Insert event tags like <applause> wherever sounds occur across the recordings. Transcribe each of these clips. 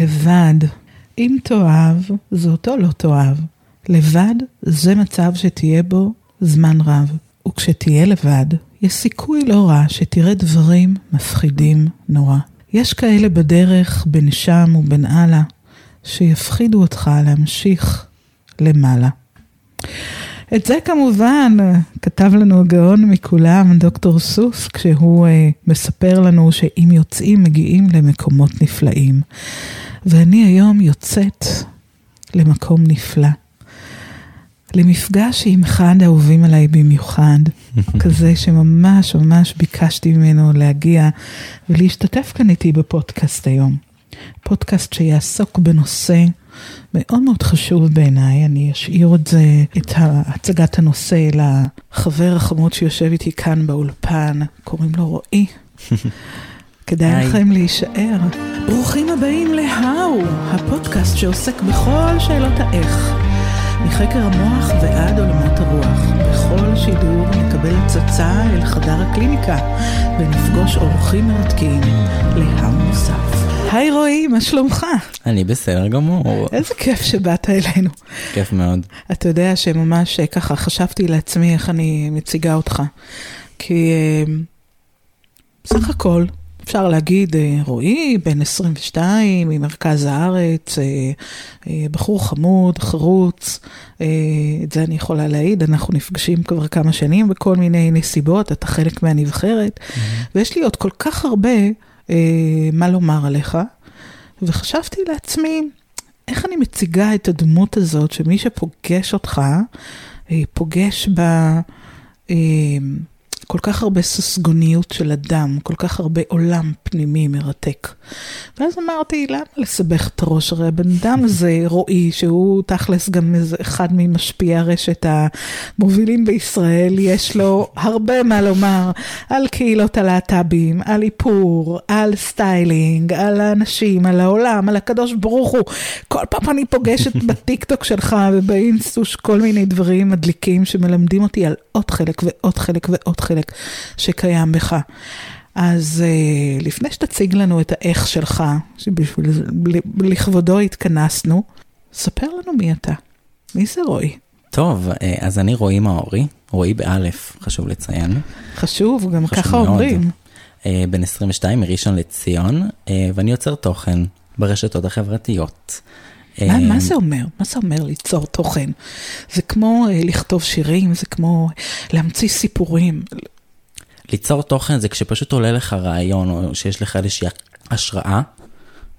לבד. אם תאהב, זה אותו לא תאהב. לבד זה מצב שתהיה בו זמן רב. וכשתהיה לבד, יש סיכוי לא רע שתראה דברים מפחידים נורא. יש כאלה בדרך בין שם ובין הלאה, שיפחידו אותך להמשיך למעלה. את זה כמובן כתב לנו הגאון מכולם, דוקטור סוס, כשהוא אה, מספר לנו שאם יוצאים מגיעים למקומות נפלאים. ואני היום יוצאת למקום נפלא. למפגש עם אחד האהובים עליי במיוחד, <laughs> כזה שממש ממש ביקשתי ממנו להגיע ולהשתתף כאן איתי בפודקאסט היום. פודקאסט שיעסוק בנושא מאוד מאוד חשוב בעיניי, אני אשאיר את זה, את הצגת הנושא לחבר החמוד שיושב איתי כאן באולפן, קוראים לו רועי. <laughs> כדאי לכם להישאר. ברוכים הבאים להאו, הפודקאסט שעוסק בכל שאלות האיך. מחקר המוח ועד עולמות הרוח. בכל שידור נקבל הצצה אל חדר הקליניקה ונפגוש אורחים מרתקים להאו נוסף. היי רועי, מה שלומך? אני בסדר גמור. איזה כיף שבאת אלינו. כיף מאוד. אתה יודע שממש ככה חשבתי לעצמי איך אני מציגה אותך. כי בסך הכל, אפשר להגיד, אה, רועי, בן 22, ממרכז הארץ, אה, אה, בחור חמוד, חרוץ, את זה אני יכולה להעיד, אנחנו נפגשים כבר כמה שנים בכל מיני נסיבות, אתה חלק מהנבחרת, mm-hmm. ויש לי עוד כל כך הרבה מה לומר עליך, וחשבתי לעצמי, איך אני מציגה את הדמות הזאת, שמי שפוגש אותך, פוגש ב... כל כך הרבה ססגוניות של אדם, כל כך הרבה עולם פנימי מרתק. ואז אמרתי, למה לסבך את הראש? הרי הבן אדם <laughs> הזה, רועי, שהוא תכלס גם איזה אחד ממשפיעי הרשת המובילים בישראל, יש לו הרבה מה לומר על קהילות הלהט"בים, על איפור, על סטיילינג, על האנשים, על העולם, על הקדוש ברוך הוא. כל פעם אני פוגשת <laughs> בטיקטוק שלך ובאינסטוש כל מיני דברים מדליקים שמלמדים אותי על עוד חלק ועוד חלק ועוד חלק. חלק שקיים בך. אז uh, לפני שתציג לנו את האיך שלך, שבשביל לכבודו התכנסנו, ספר לנו מי אתה. מי זה רועי? טוב, אה, אז אני רועי מאורי, רועי באלף, חשוב לציין. חשוב, גם חשוב ככה מאוד. אומרים. אה, בן 22 מראשון לציון, ואני יוצר תוכן ברשתות החברתיות. מה, מה זה אומר? מה זה אומר ליצור תוכן? זה כמו uh, לכתוב שירים, זה כמו להמציא סיפורים. ליצור תוכן זה כשפשוט עולה לך רעיון, או שיש לך איזושהי השראה,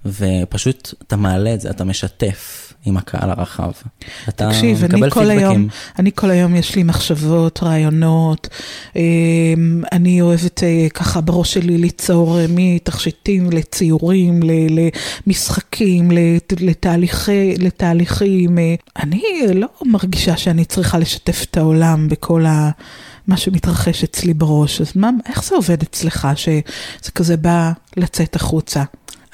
ופשוט אתה מעלה את זה, אתה משתף. עם הקהל הרחב. אתה תקשיב, אני כל, היום, אני כל היום יש לי מחשבות, רעיונות, אמ, אני אוהבת אה, ככה בראש שלי ליצור אה, מתכשיטים לציורים, למשחקים, לתהליכי, לתהליכים. אה. אני לא מרגישה שאני צריכה לשתף את העולם בכל ה... מה שמתרחש אצלי בראש, אז מה, איך זה עובד אצלך, שזה כזה בא לצאת החוצה?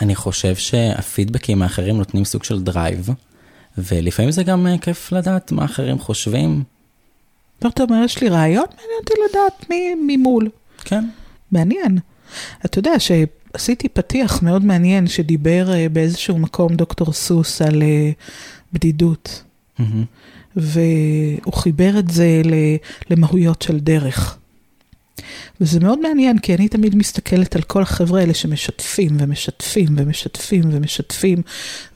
אני חושב שהפידבקים האחרים נותנים סוג של drive, ולפעמים זה גם אה, כיף לדעת מה אחרים חושבים. אתה אומר, יש לי רעיון, מעניין אותי לדעת מי ממול. כן. מעניין. אתה יודע שעשיתי פתיח מאוד מעניין שדיבר אה, באיזשהו מקום דוקטור סוס על אה, בדידות. Mm-hmm. והוא חיבר את זה למהויות של דרך. וזה מאוד מעניין, כי אני תמיד מסתכלת על כל החבר'ה האלה שמשתפים ומשתפים ומשתפים ומשתפים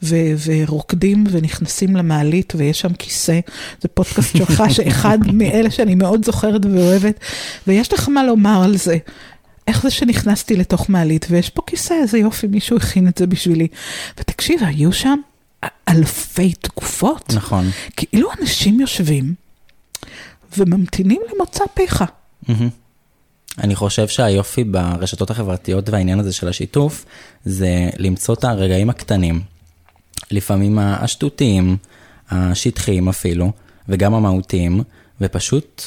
ו- ורוקדים ונכנסים למעלית ויש שם כיסא. זה פודקאסט שלך, <laughs> שאחד מאלה שאני מאוד זוכרת ואוהבת, ויש לך מה לומר על זה. איך זה שנכנסתי לתוך מעלית ויש פה כיסא, איזה יופי, מישהו הכין את זה בשבילי. ותקשיב, היו שם אלפי תקופות. נכון. כאילו אנשים יושבים וממתינים למוצא פיך. Mm-hmm. אני חושב שהיופי ברשתות החברתיות והעניין הזה של השיתוף, זה למצוא את הרגעים הקטנים, לפעמים השטותיים, השטחיים אפילו, וגם המהותיים, ופשוט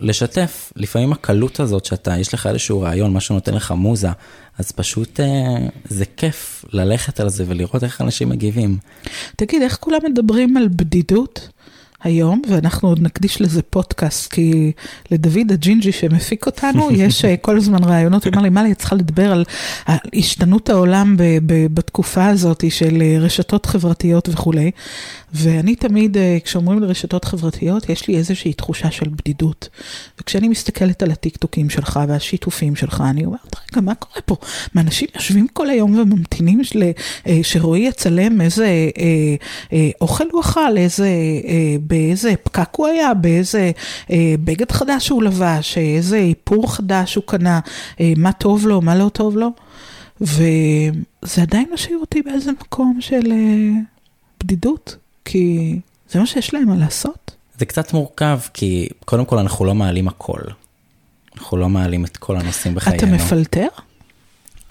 לשתף. לפעמים הקלות הזאת שאתה, יש לך איזשהו רעיון, משהו נותן לך מוזה, אז פשוט אה, זה כיף ללכת על זה ולראות איך אנשים מגיבים. תגיד, איך כולם מדברים על בדידות? היום, ואנחנו עוד נקדיש לזה פודקאסט, כי לדוד הג'ינג'י שמפיק אותנו, <laughs> יש אה, כל הזמן רעיונות, הוא אמר לי, מה לי, את צריכה לדבר על השתנות העולם ב- ב- בתקופה הזאת של אה, רשתות חברתיות וכולי. ואני תמיד, אה, כשאומרים לרשתות חברתיות, יש לי איזושהי תחושה של בדידות. וכשאני מסתכלת על הטיקטוקים שלך והשיתופים שלך, אני אומרת, רגע, מה קורה פה? מה, אנשים יושבים כל היום וממתינים של, אה, שרועי יצלם איזה אה, אה, אוכל הוא אכל, איזה, אה, באיזה פקק הוא היה, באיזה אה, בגד חדש הוא לבש, איזה איפור חדש הוא קנה, אה, מה טוב לו, מה לא טוב לו. וזה עדיין משאיר אותי באיזה מקום של אה, בדידות. כי זה מה שיש להם מה לעשות. זה קצת מורכב, כי קודם כל אנחנו לא מעלים הכל. אנחנו לא מעלים את כל הנושאים בחיינו. אתה מפלטר?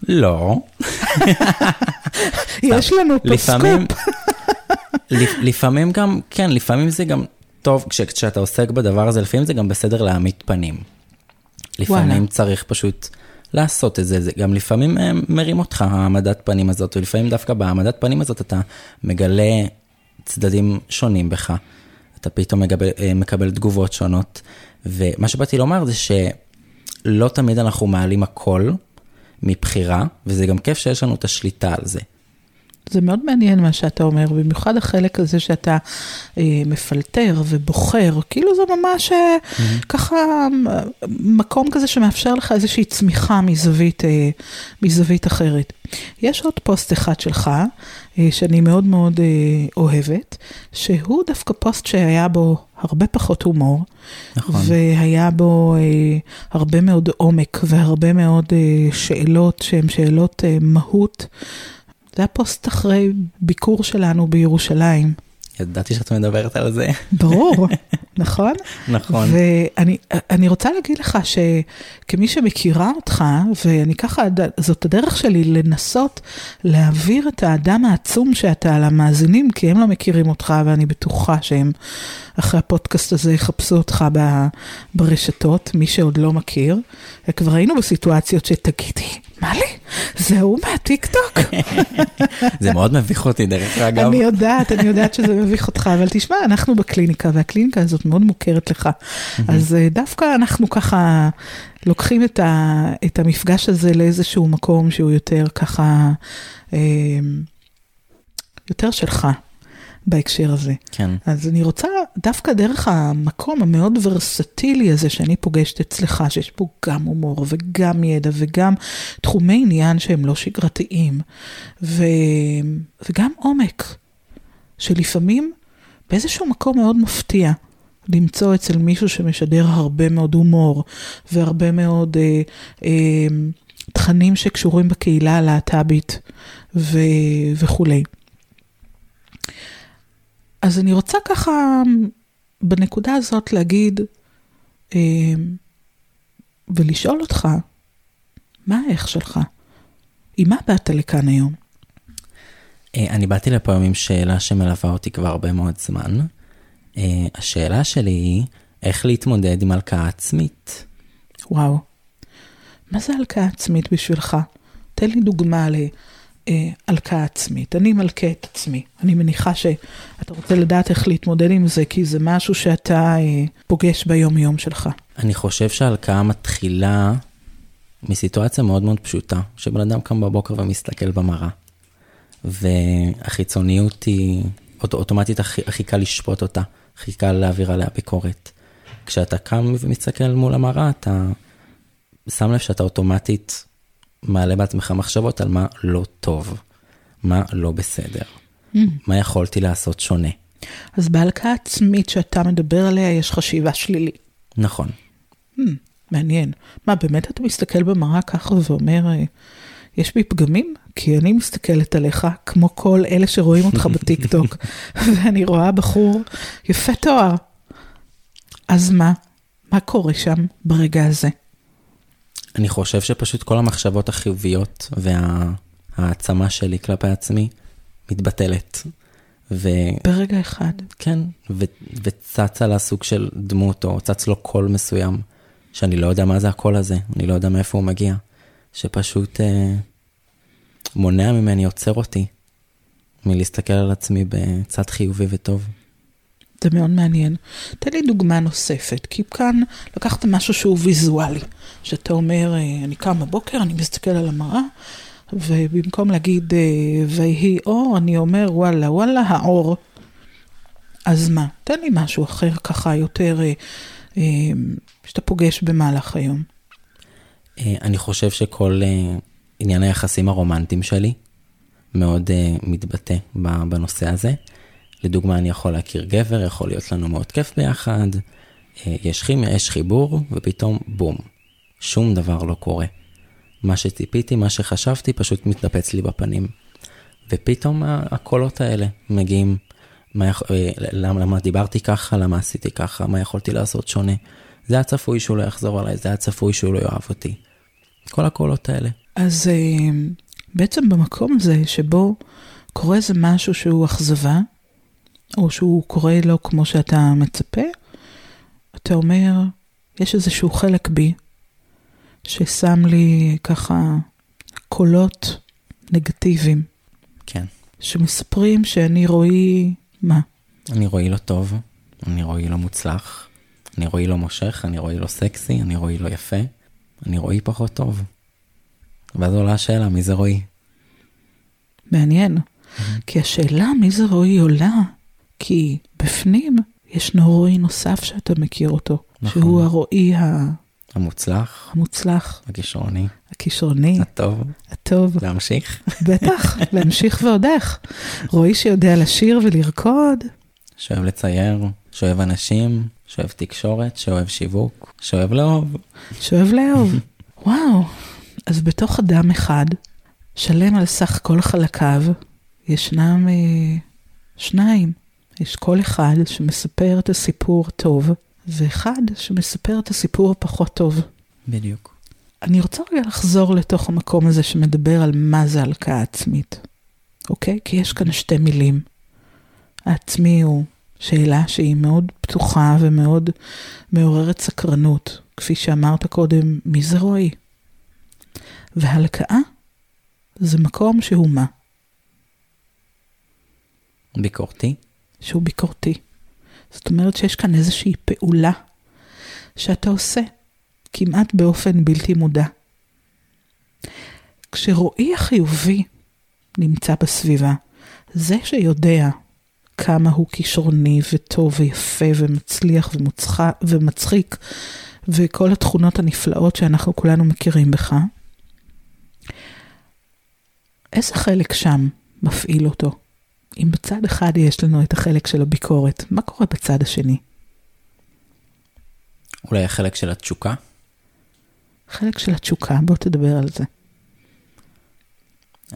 לא. <laughs> יש לנו פה לפעמים. <laughs> לפעמים גם, כן, לפעמים זה גם טוב, כש, כשאתה עוסק בדבר הזה, לפעמים זה גם בסדר להעמיד פנים. לפעמים וואלה. צריך פשוט לעשות את זה, זה גם לפעמים אה, מרים אותך העמדת פנים הזאת, ולפעמים דווקא בהעמדת פנים הזאת אתה מגלה צדדים שונים בך. אתה פתאום מקבל, אה, מקבל תגובות שונות, ומה שבאתי לומר זה שלא תמיד אנחנו מעלים הכל מבחירה, וזה גם כיף שיש לנו את השליטה על זה. זה מאוד מעניין מה שאתה אומר, במיוחד החלק הזה שאתה אה, מפלטר ובוחר, כאילו זה ממש אה, ככה אה, מקום כזה שמאפשר לך איזושהי צמיחה מזווית, אה, מזווית אחרת. יש עוד פוסט אחד שלך, אה, שאני מאוד מאוד אה, אוהבת, שהוא דווקא פוסט שהיה בו הרבה פחות הומור, נכון. והיה בו אה, הרבה מאוד עומק והרבה מאוד אה, שאלות שהן שאלות אה, מהות. זה היה פוסט אחרי ביקור שלנו בירושלים. ידעתי שאת מדברת על זה. ברור, <laughs> נכון? נכון. ואני אני רוצה להגיד לך שכמי שמכירה אותך, ואני ככה, זאת הדרך שלי לנסות להעביר את האדם העצום שאתה למאזינים, כי הם לא מכירים אותך, ואני בטוחה שהם אחרי הפודקאסט הזה יחפשו אותך ב, ברשתות, מי שעוד לא מכיר. וכבר היינו בסיטואציות שתגידי, מה לי? זה הוא מהטיקטוק? <laughs> זה מאוד מביך אותי דרך אגב. אני יודעת, אני יודעת שזה מביך אותך, אבל תשמע, אנחנו בקליניקה, והקליניקה הזאת מאוד מוכרת לך. אז אה, דווקא אנחנו ככה לוקחים את, ה, את המפגש הזה לאיזשהו מקום שהוא יותר ככה, אה, יותר שלך בהקשר הזה. כן. אז אני רוצה דווקא דרך המקום המאוד ורסטילי הזה שאני פוגשת אצלך, שיש פה גם הומור וגם ידע וגם תחומי עניין שהם לא שגרתיים, ו... וגם עומק, שלפעמים באיזשהו מקום מאוד מפתיע. למצוא אצל מישהו שמשדר הרבה מאוד הומור והרבה מאוד אה, אה, תכנים שקשורים בקהילה הלהט"בית ו... וכולי. אז אני רוצה ככה בנקודה הזאת להגיד אה, ולשאול אותך, מה האיך שלך? עם מה באת לכאן היום? אה, אני באתי לפה היום עם שאלה שמלווה אותי כבר הרבה מאוד זמן. אה, השאלה שלי היא, איך להתמודד עם הלקאה עצמית? וואו, מה זה הלקאה עצמית בשבילך? תן לי דוגמה להלקאה עצמית. אני מלקה את עצמי. אני מניחה שאתה רוצה לדעת איך להתמודד עם זה, כי זה משהו שאתה אה, פוגש ביום-יום שלך. אני חושב שההלקאה מתחילה מסיטואציה מאוד מאוד פשוטה, שבן אדם קם בבוקר ומסתכל במראה. והחיצוניות היא, אוט- אוטומטית הכי, הכי קל לשפוט אותה, הכי קל להעביר עליה ביקורת. כשאתה קם ומסתכל מול המראה, אתה שם לב שאתה אוטומטית מעלה בעצמך מחשבות על מה לא טוב, מה לא בסדר, מה יכולתי לעשות שונה. אז בהלקאה עצמית שאתה מדבר עליה יש חשיבה שלילית. נכון. Hmm, מעניין. מה, באמת אתה מסתכל במראה ככה ואומר, אה, יש בי פגמים? כי אני מסתכלת עליך כמו כל אלה שרואים אותך <laughs> בטיקטוק, ואני רואה בחור יפה תואר. אז מה? מה קורה שם ברגע הזה? אני חושב שפשוט כל המחשבות החיוביות וההעצמה שלי כלפי עצמי מתבטלת. וכן, ברגע אחד. ו- וצץ לה סוג של דמות, או צץ לו קול מסוים, שאני לא יודע מה זה הקול הזה, אני לא יודע מאיפה הוא מגיע, שפשוט אה, מונע ממני, עוצר אותי, מלהסתכל על עצמי בצד חיובי וטוב. זה מאוד מעניין. תן לי דוגמה נוספת, כי כאן לקחת משהו שהוא ויזואלי, שאתה אומר, אה, אני קם בבוקר, אני מסתכל על המראה, ובמקום להגיד אה, ויהי אור, אני אומר וואלה, וואלה, האור. אז מה? תן לי משהו אחר ככה יותר, אה, שאתה פוגש במהלך היום. אני חושב שכל עניין היחסים הרומנטיים שלי מאוד מתבטא בנושא הזה. לדוגמה, אני יכול להכיר גבר, יכול להיות לנו מאוד כיף ביחד, אה, יש כימיה, יש חיבור, ופתאום בום, שום דבר לא קורה. מה שציפיתי, מה שחשבתי, פשוט מתנפץ לי בפנים. ופתאום הקולות האלה מגיעים, מה, אה, למה, למה דיברתי ככה, למה עשיתי ככה, מה יכולתי לעשות שונה. זה היה צפוי שהוא לא יחזור אליי, זה היה צפוי שהוא לא יאהב אותי. כל הקולות האלה. אז אה, בעצם במקום הזה שבו קורה איזה משהו שהוא אכזבה, או שהוא קורא לו כמו שאתה מצפה, אתה אומר, יש איזשהו חלק בי ששם לי ככה קולות נגטיביים. כן. שמספרים שאני רואי, מה? אני רואי לא טוב, אני רואי לא מוצלח, אני רואי לא מושך, אני רואי לא סקסי, אני רואי לא יפה, אני רואי פחות טוב. ואז עולה השאלה, מי זה רואי? מעניין. כי השאלה מי זה רואי עולה כי בפנים יש רועי נוסף שאתה מכיר אותו, נכון. שהוא הרועי ה... המוצלח. המוצלח. הכישרוני. הכישרוני. הטוב. הטוב. להמשיך. בטח, <laughs> להמשיך ועוד איך. רועי שיודע לשיר ולרקוד. שאוהב לצייר, שאוהב אנשים, שאוהב תקשורת, שאוהב שיווק, שאוהב לאהוב. שאוהב לאהוב. <laughs> וואו. אז בתוך אדם אחד, שלם על סך כל חלקיו, ישנם אה, שניים. יש קול אחד שמספר את הסיפור הטוב, ואחד שמספר את הסיפור הפחות טוב. בדיוק. אני רוצה רגע לחזור לתוך המקום הזה שמדבר על מה זה הלקאה עצמית, אוקיי? כי יש כאן שתי מילים. העצמי הוא שאלה שהיא מאוד פתוחה ומאוד מעוררת סקרנות. כפי שאמרת קודם, מי זה רועי? והלקאה זה מקום שהוא מה? ביקורתי. שהוא ביקורתי. זאת אומרת שיש כאן איזושהי פעולה שאתה עושה כמעט באופן בלתי מודע. כשרועי החיובי נמצא בסביבה, זה שיודע כמה הוא כישרוני וטוב ויפה ומצליח ומוצח, ומצחיק וכל התכונות הנפלאות שאנחנו כולנו מכירים בך, איזה חלק שם מפעיל אותו? אם בצד אחד יש לנו את החלק של הביקורת, מה קורה בצד השני? אולי החלק של התשוקה? חלק של התשוקה, בוא תדבר על זה.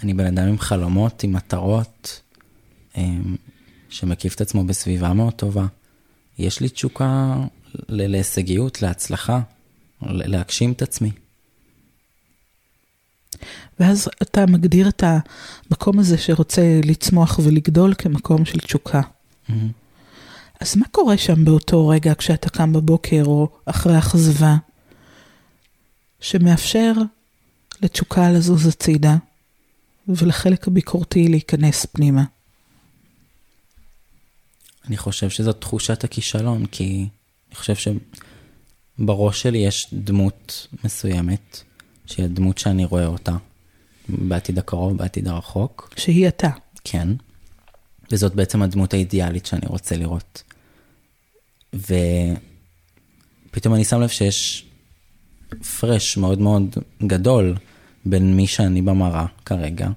אני בן אדם עם חלומות, עם מטרות, אמ, שמקיף את עצמו בסביבה מאוד טובה. יש לי תשוקה להישגיות, להצלחה, להגשים את עצמי. ואז אתה מגדיר את המקום הזה שרוצה לצמוח ולגדול כמקום של תשוקה. Mm-hmm. אז מה קורה שם באותו רגע כשאתה קם בבוקר או אחרי אכזבה, שמאפשר לתשוקה לזוז הצידה ולחלק הביקורתי להיכנס פנימה? אני חושב שזו תחושת הכישלון, כי אני חושב שבראש שלי יש דמות מסוימת, שהיא הדמות שאני רואה אותה, בעתיד הקרוב, בעתיד הרחוק. שהיא אתה. כן. וזאת בעצם הדמות האידיאלית שאני רוצה לראות. ופתאום אני שם לב שיש פרש מאוד מאוד גדול בין מי שאני במראה כרגע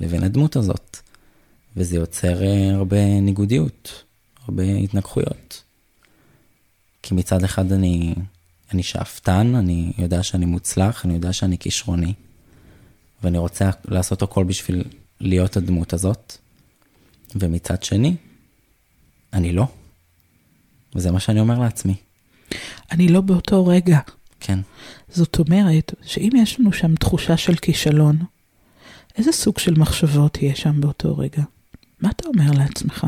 לבין הדמות הזאת. וזה יוצר אה, הרבה ניגודיות, הרבה התנגחויות. כי מצד אחד אני, אני שאפתן, אני יודע שאני מוצלח, אני יודע שאני כישרוני. ואני רוצה לעשות הכל בשביל להיות הדמות הזאת, ומצד שני, אני לא. וזה מה שאני אומר לעצמי. אני לא באותו רגע. כן. זאת אומרת, שאם יש לנו שם תחושה של כישלון, איזה סוג של מחשבות יש שם באותו רגע? מה אתה אומר לעצמך?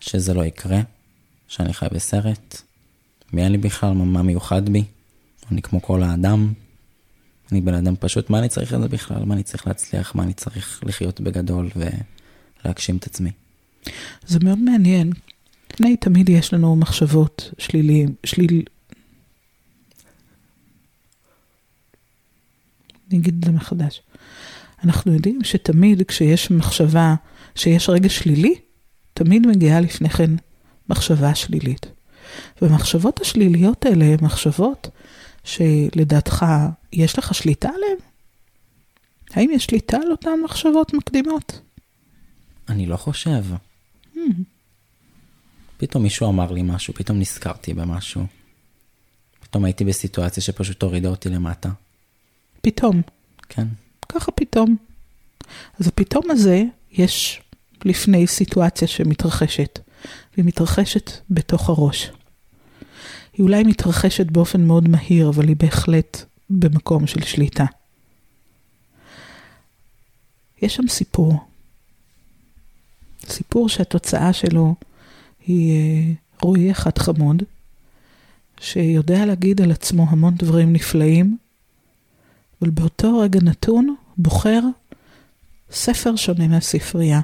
שזה לא יקרה, שאני חי בסרט, מי אין לי בכלל, מה מיוחד בי, אני כמו כל האדם, אני בן אדם פשוט, מה אני צריך לזה בכלל? מה אני צריך להצליח? מה אני צריך לחיות בגדול ולהגשים את עצמי? זה מאוד מעניין, לפני תמיד יש לנו מחשבות שליליים, שליל... אני אגיד את זה מחדש. אנחנו יודעים שתמיד כשיש מחשבה, שיש רגע שלילי, תמיד מגיעה לפני כן מחשבה שלילית. והמחשבות השליליות האלה הן מחשבות שלדעתך יש לך שליטה עליהן? האם יש שליטה על אותן מחשבות מקדימות? אני לא חושב. Hmm. פתאום מישהו אמר לי משהו, פתאום נזכרתי במשהו. פתאום הייתי בסיטואציה שפשוט הורידה אותי למטה. פתאום, כן. ככה פתאום. אז הפתאום הזה, יש לפני סיטואציה שמתרחשת, והיא מתרחשת בתוך הראש. היא אולי מתרחשת באופן מאוד מהיר, אבל היא בהחלט במקום של שליטה. יש שם סיפור. סיפור שהתוצאה שלו היא אה, רועי אחד חמוד, שיודע להגיד על עצמו המון דברים נפלאים, אבל באותו רגע נתון בוחר ספר שונה מהספרייה.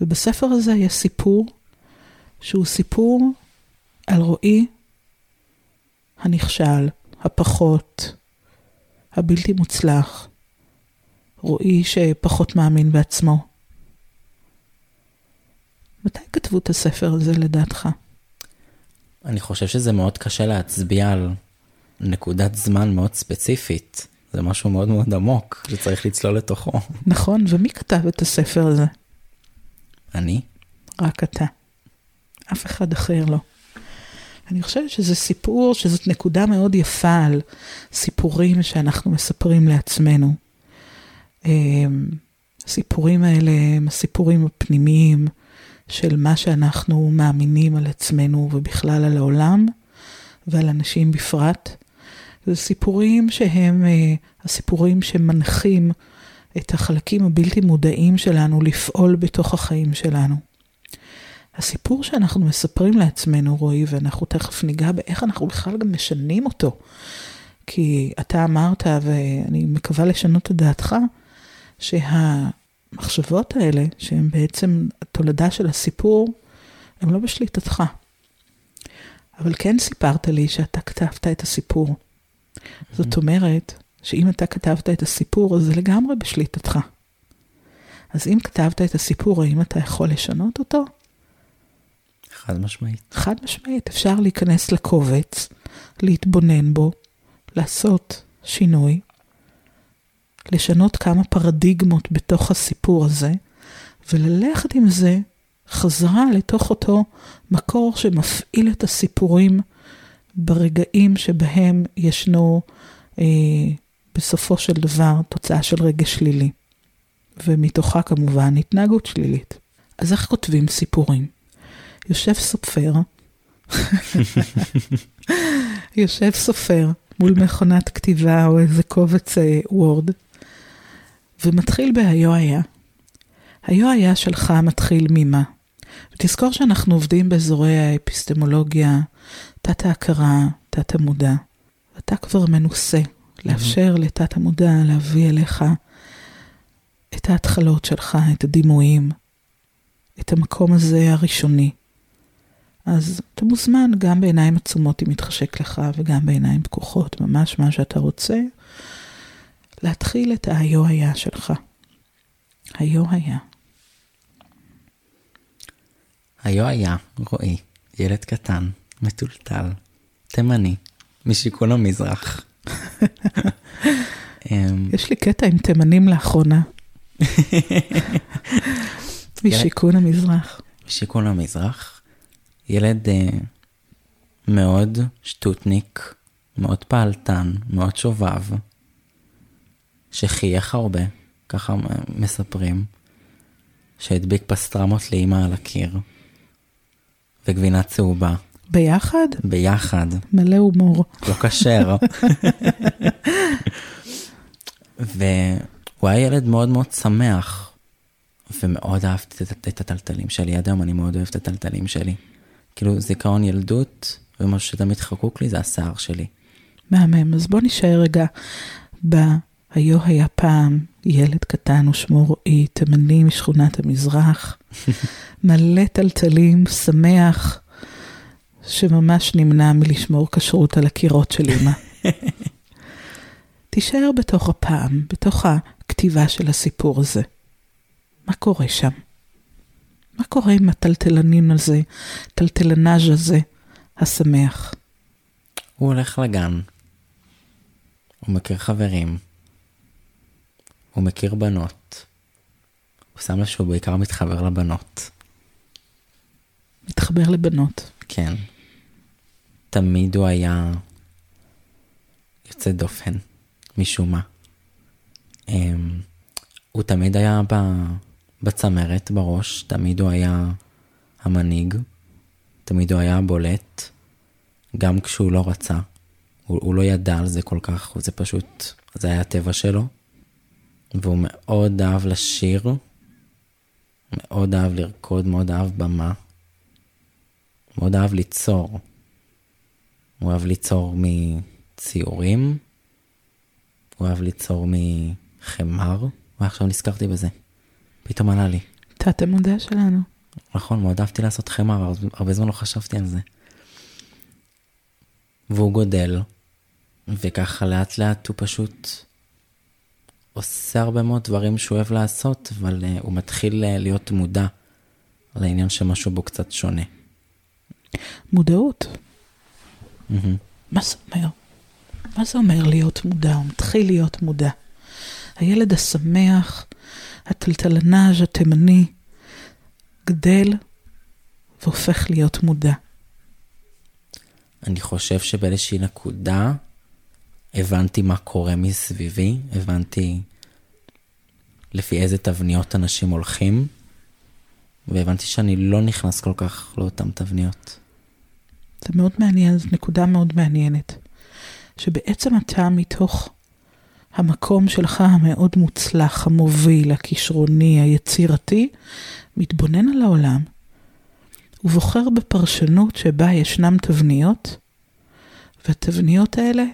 ובספר הזה יש סיפור שהוא סיפור על רועי הנכשל, הפחות, הבלתי מוצלח, רועי שפחות מאמין בעצמו. מתי כתבו את הספר הזה לדעתך? אני חושב שזה מאוד קשה להצביע על נקודת זמן מאוד ספציפית. זה משהו מאוד מאוד עמוק, שצריך לצלול לתוכו. נכון, ומי כתב את הספר הזה? אני? רק אתה. אף אחד אחר לא. אני חושבת שזה סיפור, שזאת נקודה מאוד יפה על סיפורים שאנחנו מספרים לעצמנו. אמ, הסיפורים האלה הם הסיפורים הפנימיים של מה שאנחנו מאמינים על עצמנו ובכלל על העולם ועל אנשים בפרט. זה סיפורים שהם אה, הסיפורים שמנחים את החלקים הבלתי מודעים שלנו לפעול בתוך החיים שלנו. הסיפור שאנחנו מספרים לעצמנו, רועי, ואנחנו תכף ניגע באיך אנחנו בכלל גם משנים אותו. כי אתה אמרת, ואני מקווה לשנות את דעתך, שהמחשבות האלה, שהן בעצם התולדה של הסיפור, הן לא בשליטתך. אבל כן סיפרת לי שאתה כתבת את הסיפור. זאת אומרת, שאם אתה כתבת את הסיפור, אז זה לגמרי בשליטתך. אז אם כתבת את הסיפור, האם אתה יכול לשנות אותו? חד משמעית. חד משמעית, אפשר להיכנס לקובץ, להתבונן בו, לעשות שינוי, לשנות כמה פרדיגמות בתוך הסיפור הזה, וללכת עם זה חזרה לתוך אותו מקור שמפעיל את הסיפורים ברגעים שבהם ישנו אה, בסופו של דבר תוצאה של רגש שלילי. ומתוכה כמובן התנהגות שלילית. אז איך כותבים סיפורים? יושב סופר, יושב סופר מול מכונת כתיבה או איזה קובץ וורד, ומתחיל בהיו היה. היו היה שלך מתחיל ממה. ותזכור שאנחנו עובדים באזורי האפיסטמולוגיה, תת ההכרה, תת המודע. אתה כבר מנוסה לאפשר mm-hmm. לתת המודע להביא אליך את ההתחלות שלך, את הדימויים, את המקום הזה הראשוני. אז אתה מוזמן גם בעיניים עצומות אם מתחשק לך, וגם בעיניים פקוחות, ממש מה שאתה רוצה, להתחיל את היו היה שלך. היו היה. היו היה, רועי, ילד קטן, מטולטל, תימני, משיכון המזרח. <laughs> אמ, יש לי קטע עם תימנים לאחרונה. <laughs> משיכון המזרח. משיכון המזרח. ילד uh, מאוד שטוטניק, מאוד פעלתן, מאוד שובב, שחייך הרבה, ככה מספרים, שהדביק פסטרמות לאימא על הקיר, וגבינה צהובה. ביחד? ביחד. מלא הומור. לא כשר. <laughs> והוא היה ילד מאוד מאוד שמח, ומאוד אהבתי את הטלטלים שלי. עד היום אני מאוד אוהב את הטלטלים שלי. כאילו זיכרון ילדות, ומשהו שתמיד חקוק לי זה השיער שלי. מהמם, אז בוא נשאר רגע ב... היו היה פעם ילד קטן ושמו רועי, תימני משכונת המזרח, <laughs> מלא טלטלים, שמח, שממש נמנע מלשמור כשרות על הקירות של אמא. <laughs> תישאר בתוך הפעם, בתוך הכתיבה של הסיפור הזה. מה קורה שם? מה קורה עם הטלטלנין הזה, טלטלנאז' הזה, השמח? הוא הולך לגן, הוא מכיר חברים, הוא מכיר בנות. הוא שם לב שהוא בעיקר מתחבר לבנות. מתחבר לבנות. כן. תמיד הוא היה יוצא דופן, משום מה. Um, הוא תמיד היה ב, בצמרת, בראש, תמיד הוא היה המנהיג, תמיד הוא היה הבולט, גם כשהוא לא רצה. הוא, הוא לא ידע על זה כל כך, זה פשוט, זה היה הטבע שלו. והוא מאוד אהב לשיר, מאוד אהב לרקוד, מאוד אהב במה, מאוד אהב ליצור. הוא אהב ליצור מציורים, הוא אהב ליצור מחמר, ועכשיו נזכרתי בזה. פתאום עלה לי. תת המודע שלנו. נכון, מאוד אהבתי לעשות חמר, הרבה זמן לא חשבתי על זה. והוא גודל, וככה לאט לאט הוא פשוט עושה הרבה מאוד דברים שהוא אוהב לעשות, אבל uh, הוא מתחיל uh, להיות מודע לעניין שמשהו בו קצת שונה. מודעות. Mm-hmm. מה זה אומר? מה זה אומר להיות מודע? הוא מתחיל להיות מודע. הילד השמח, הטלטלנאז' התימני, גדל והופך להיות מודע. אני חושב שבאיזושהי נקודה הבנתי מה קורה מסביבי, הבנתי לפי איזה תבניות אנשים הולכים, והבנתי שאני לא נכנס כל כך לאותן תבניות. זה מאוד מעניין, זו נקודה מאוד מעניינת. שבעצם אתה מתוך המקום שלך המאוד מוצלח, המוביל, הכישרוני, היצירתי, מתבונן על העולם ובוחר בפרשנות שבה ישנם תבניות, והתבניות האלה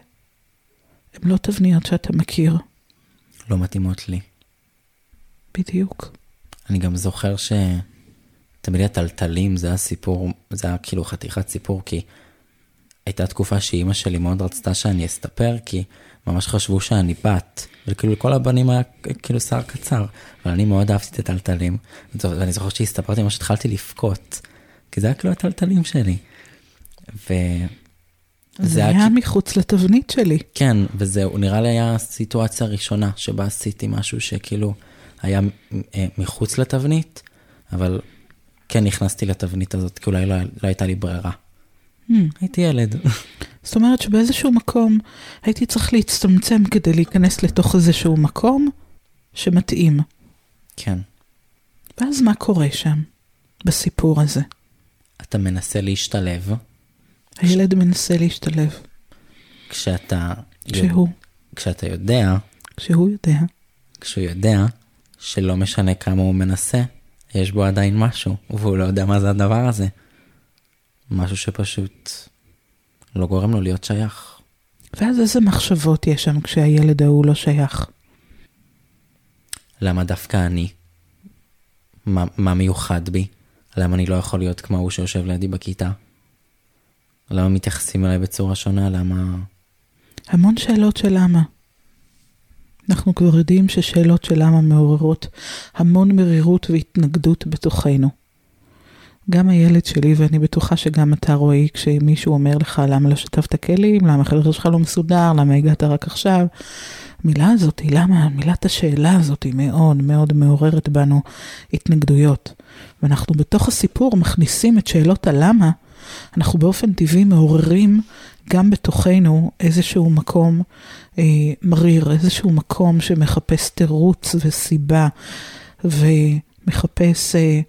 הן לא תבניות שאתה מכיר. לא מתאימות לי. בדיוק. אני גם זוכר שתמיד הטלטלים זה הסיפור, זה היה כאילו חתיכת סיפור, כי הייתה תקופה שאימא שלי מאוד רצתה שאני אסתפר, כי ממש חשבו שאני בת, וכאילו לכל הבנים היה כאילו שיער קצר, אבל אני מאוד אהבתי את הטלטלים, ואני זוכר שהסתפרתי ממש התחלתי לבכות, כי זה היה כאילו הטלטלים שלי. ו... זה היה מחוץ לתבנית שלי. כן, וזהו, נראה לי היה הסיטואציה הראשונה שבה עשיתי משהו שכאילו היה אה, מחוץ לתבנית, אבל כן נכנסתי לתבנית הזאת, כי אולי לא, לא הייתה לי ברירה. Hmm. הייתי ילד. זאת אומרת שבאיזשהו מקום הייתי צריך להצטמצם כדי להיכנס לתוך איזשהו מקום שמתאים. כן. ואז מה קורה שם, בסיפור הזה? אתה מנסה להשתלב. הילד מנסה להשתלב. כשאתה... כשהוא. כשאתה יודע... כשהוא יודע. כשהוא יודע שלא משנה כמה הוא מנסה, יש בו עדיין משהו, והוא לא יודע מה זה הדבר הזה. משהו שפשוט לא גורם לו להיות שייך. ואז איזה מחשבות יש שם כשהילד ההוא לא שייך? למה דווקא אני? מה, מה מיוחד בי? למה אני לא יכול להיות כמו ההוא שיושב לידי בכיתה? למה מתייחסים אליי בצורה שונה? למה... המון שאלות של למה. אנחנו כבר יודעים ששאלות של למה מעוררות המון מרירות והתנגדות בתוכנו. גם הילד שלי, ואני בטוחה שגם אתה רועי, כשמישהו אומר לך למה לא שטפת כלים, למה החדר שלך לא מסודר, למה הגעת רק עכשיו. המילה הזאת, למה, מילת השאלה הזאת היא מאוד מאוד מעוררת בנו התנגדויות. ואנחנו בתוך הסיפור מכניסים את שאלות הלמה, אנחנו באופן טבעי מעוררים גם בתוכנו איזשהו מקום אה, מריר, איזשהו מקום שמחפש תירוץ וסיבה, ומחפש אה,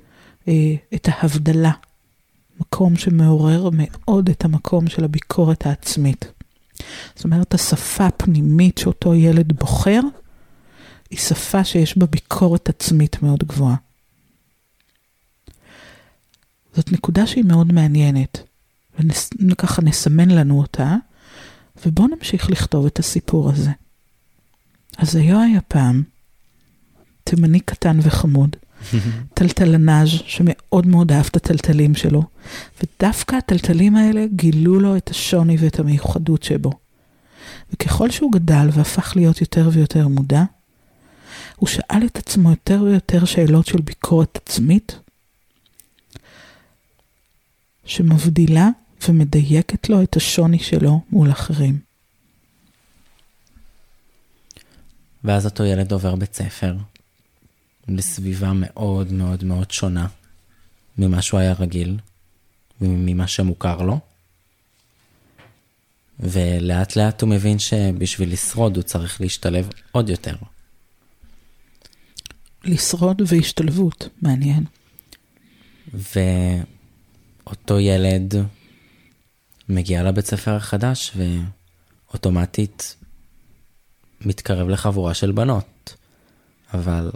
את ההבדלה. מקום שמעורר מאוד את המקום של הביקורת העצמית. זאת אומרת, השפה הפנימית שאותו ילד בוחר, היא שפה שיש בה ביקורת עצמית מאוד גבוהה. זאת נקודה שהיא מאוד מעניינת, וככה נסמן לנו אותה, ובואו נמשיך לכתוב את הסיפור הזה. אז היה היה פעם תימני קטן וחמוד, טלטלנאז' שמאוד מאוד אהב את הטלטלים שלו, ודווקא הטלטלים האלה גילו לו את השוני ואת המיוחדות שבו. וככל שהוא גדל והפך להיות יותר ויותר מודע, הוא שאל את עצמו יותר ויותר שאלות של ביקורת עצמית, שמבדילה ומדייקת לו את השוני שלו מול אחרים. ואז אותו ילד עובר בית ספר, בסביבה מאוד מאוד מאוד שונה ממה שהוא היה רגיל וממה שמוכר לו. ולאט לאט הוא מבין שבשביל לשרוד הוא צריך להשתלב עוד יותר. לשרוד והשתלבות, מעניין. ואותו ילד מגיע לבית ספר החדש ואוטומטית מתקרב לחבורה של בנות. אבל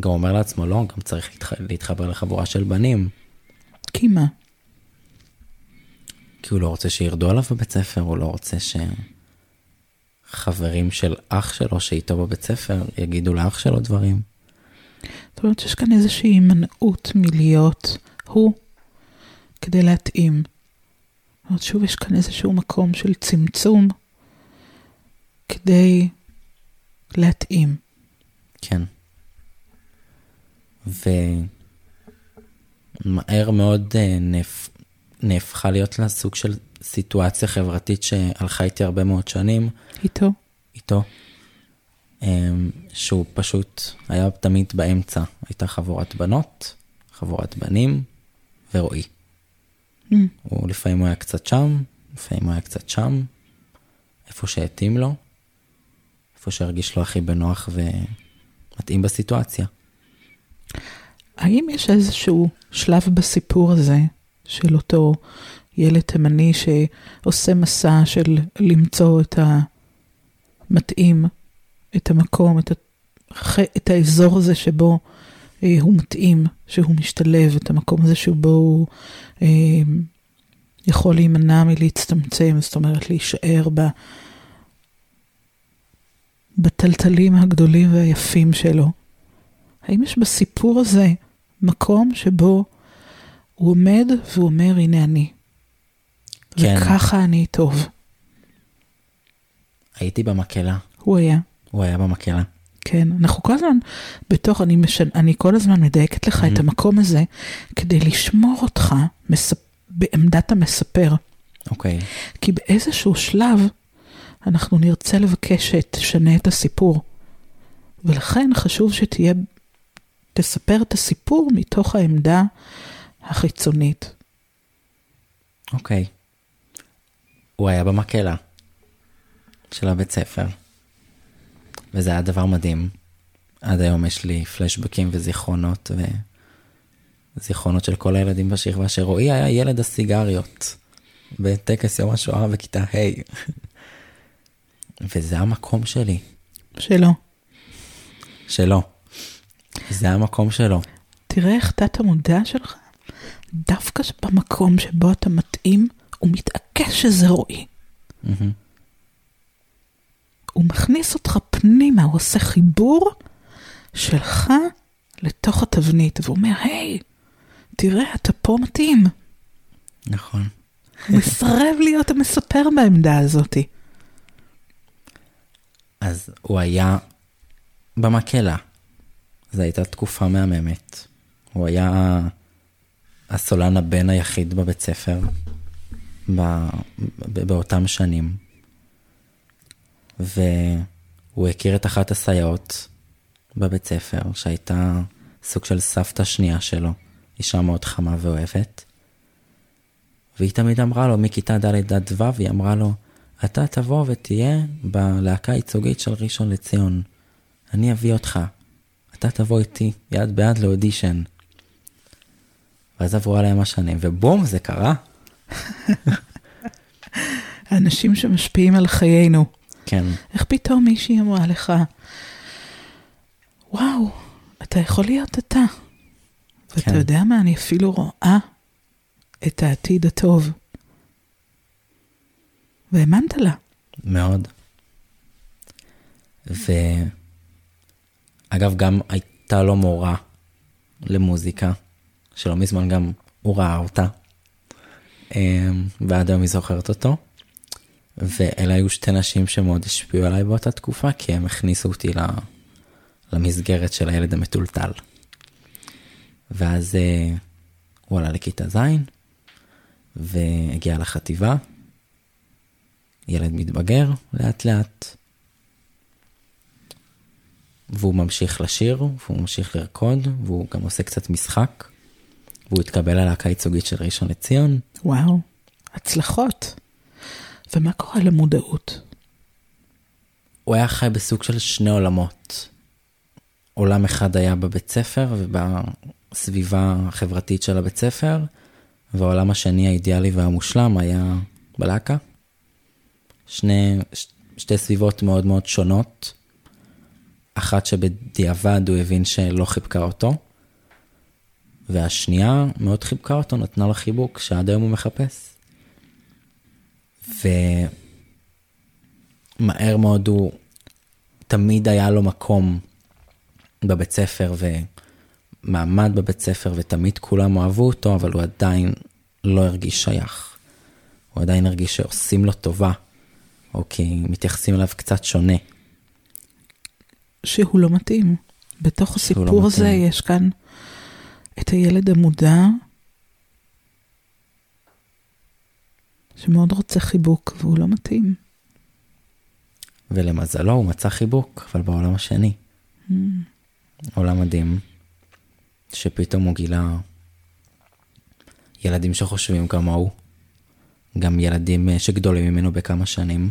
גם אומר לעצמו, לא, גם צריך להתח... להתחבר לחבורה של בנים. כי מה? כי הוא לא רוצה שירדו עליו בבית ספר, הוא לא רוצה שחברים של אח שלו שאיתו בבית ספר יגידו לאח שלו דברים. זאת אומרת, יש כאן איזושהי הימנעות מלהיות הוא כדי להתאים. זאת אומרת, שוב, יש כאן איזשהו מקום של צמצום כדי להתאים. כן. ומהר מאוד אה, נפ... נהפכה להיות לה סוג של סיטואציה חברתית שהלכה איתי הרבה מאוד שנים. איתו? איתו. אמ, שהוא פשוט היה תמיד באמצע. הייתה חבורת בנות, חבורת בנים ורועי. Mm. הוא לפעמים הוא היה קצת שם, לפעמים הוא היה קצת שם, איפה שהתאים לו, איפה שהרגיש לו הכי בנוח ומתאים בסיטואציה. האם יש איזשהו שלב בסיפור הזה של אותו ילד תימני שעושה מסע של למצוא את המתאים, את המקום, את, הח... את האזור הזה שבו אה, הוא מתאים, שהוא משתלב, את המקום הזה שבו הוא אה, יכול להימנע מלהצטמצם, זאת אומרת להישאר ב... בטלטלים הגדולים והיפים שלו. האם יש בסיפור הזה מקום שבו הוא עומד והוא אומר, הנה אני. כן. וככה אני טוב. הייתי במקהלה, הוא היה. הוא היה במקהלה. כן, אנחנו כל הזמן בתוך, אני, משנ... אני כל הזמן מדייקת לך את המקום הזה כדי לשמור אותך מספ... בעמדת המספר. אוקיי, כי באיזשהו שלב אנחנו נרצה לבקש שתשנה את הסיפור. ולכן חשוב שתהיה, תספר את הסיפור מתוך העמדה החיצונית. אוקיי. הוא היה במקהלה של הבית ספר, וזה היה דבר מדהים. עד היום יש לי פלשבקים וזיכרונות, וזיכרונות של כל הילדים בשכבה, שרועי היה ילד הסיגריות בטקס יום השואה בכיתה ה'. <laughs> וזה המקום שלי, שלא. שלו. זה המקום שלו. תראה איך תת המודע שלך, דווקא במקום שבו אתה מתאים, הוא מתעקש שזה רועי. הוא מכניס אותך פנימה, הוא עושה חיבור שלך לתוך התבנית, והוא אומר, היי, תראה, אתה פה מתאים. נכון. הוא מסרב להיות המספר בעמדה הזאתי. אז הוא היה במקהלה. זו הייתה תקופה מהממת. הוא היה הסולן הבן היחיד בבית ספר ב- ב- באותם שנים. והוא הכיר את אחת הסייעות בבית ספר, שהייתה סוג של סבתא שנייה שלו, אישה מאוד חמה ואוהבת. והיא תמיד אמרה לו, מכיתה ד' עד ו', היא אמרה לו, אתה תבוא ותהיה בלהקה הייצוגית של ראשון לציון. אני אביא אותך. אתה תבוא איתי יד ביד לאודישן. ואז עברו עליהם השנים, ובום, זה קרה. <laughs> האנשים שמשפיעים על חיינו. כן, איך פתאום מישהי אמרה לך, וואו, אתה יכול להיות אתה. ואתה כן. יודע מה, אני אפילו רואה את העתיד הטוב. והאמנת לה. מאוד. אגב, גם הייתה לו מורה למוזיקה, שלא מזמן גם הוא ראה אותה, אמ, ועד היום היא זוכרת אותו. ואלה היו שתי נשים שמאוד השפיעו עליי באותה תקופה, כי הם הכניסו אותי למסגרת של הילד המטולטל. ואז אה, הוא עלה לכיתה ז', והגיע לחטיבה, ילד מתבגר לאט לאט, והוא ממשיך לשיר, והוא ממשיך לרקוד, והוא גם עושה קצת משחק, והוא התקבל ללהקה ייצוגית של ראשון לציון. וואו, הצלחות. ומה קורה למודעות? הוא היה חי בסוג של שני עולמות. עולם אחד היה בבית ספר ובסביבה החברתית של הבית ספר, והעולם השני האידיאלי והמושלם היה בלהקה. שני, ש, שתי סביבות מאוד מאוד שונות. אחת שבדיעבד הוא הבין שלא חיבקה אותו, והשנייה מאוד חיבקה אותו, נתנה לו חיבוק שעד היום הוא מחפש. ומהר מאוד הוא, תמיד היה לו מקום בבית ספר ומעמד בבית ספר ותמיד כולם אוהבו אותו, אבל הוא עדיין לא הרגיש שייך. הוא עדיין הרגיש שעושים לו טובה, או כי מתייחסים אליו קצת שונה. שהוא לא מתאים. בתוך לא הסיפור לא הזה מתאים. יש כאן את הילד המודע, שמאוד רוצה חיבוק, והוא לא מתאים. ולמזלו הוא מצא חיבוק, אבל בעולם השני. עולם מדהים, שפתאום הוא גילה ילדים שחושבים כמוהו, גם ילדים אה, שגדולים ממנו בכמה שנים,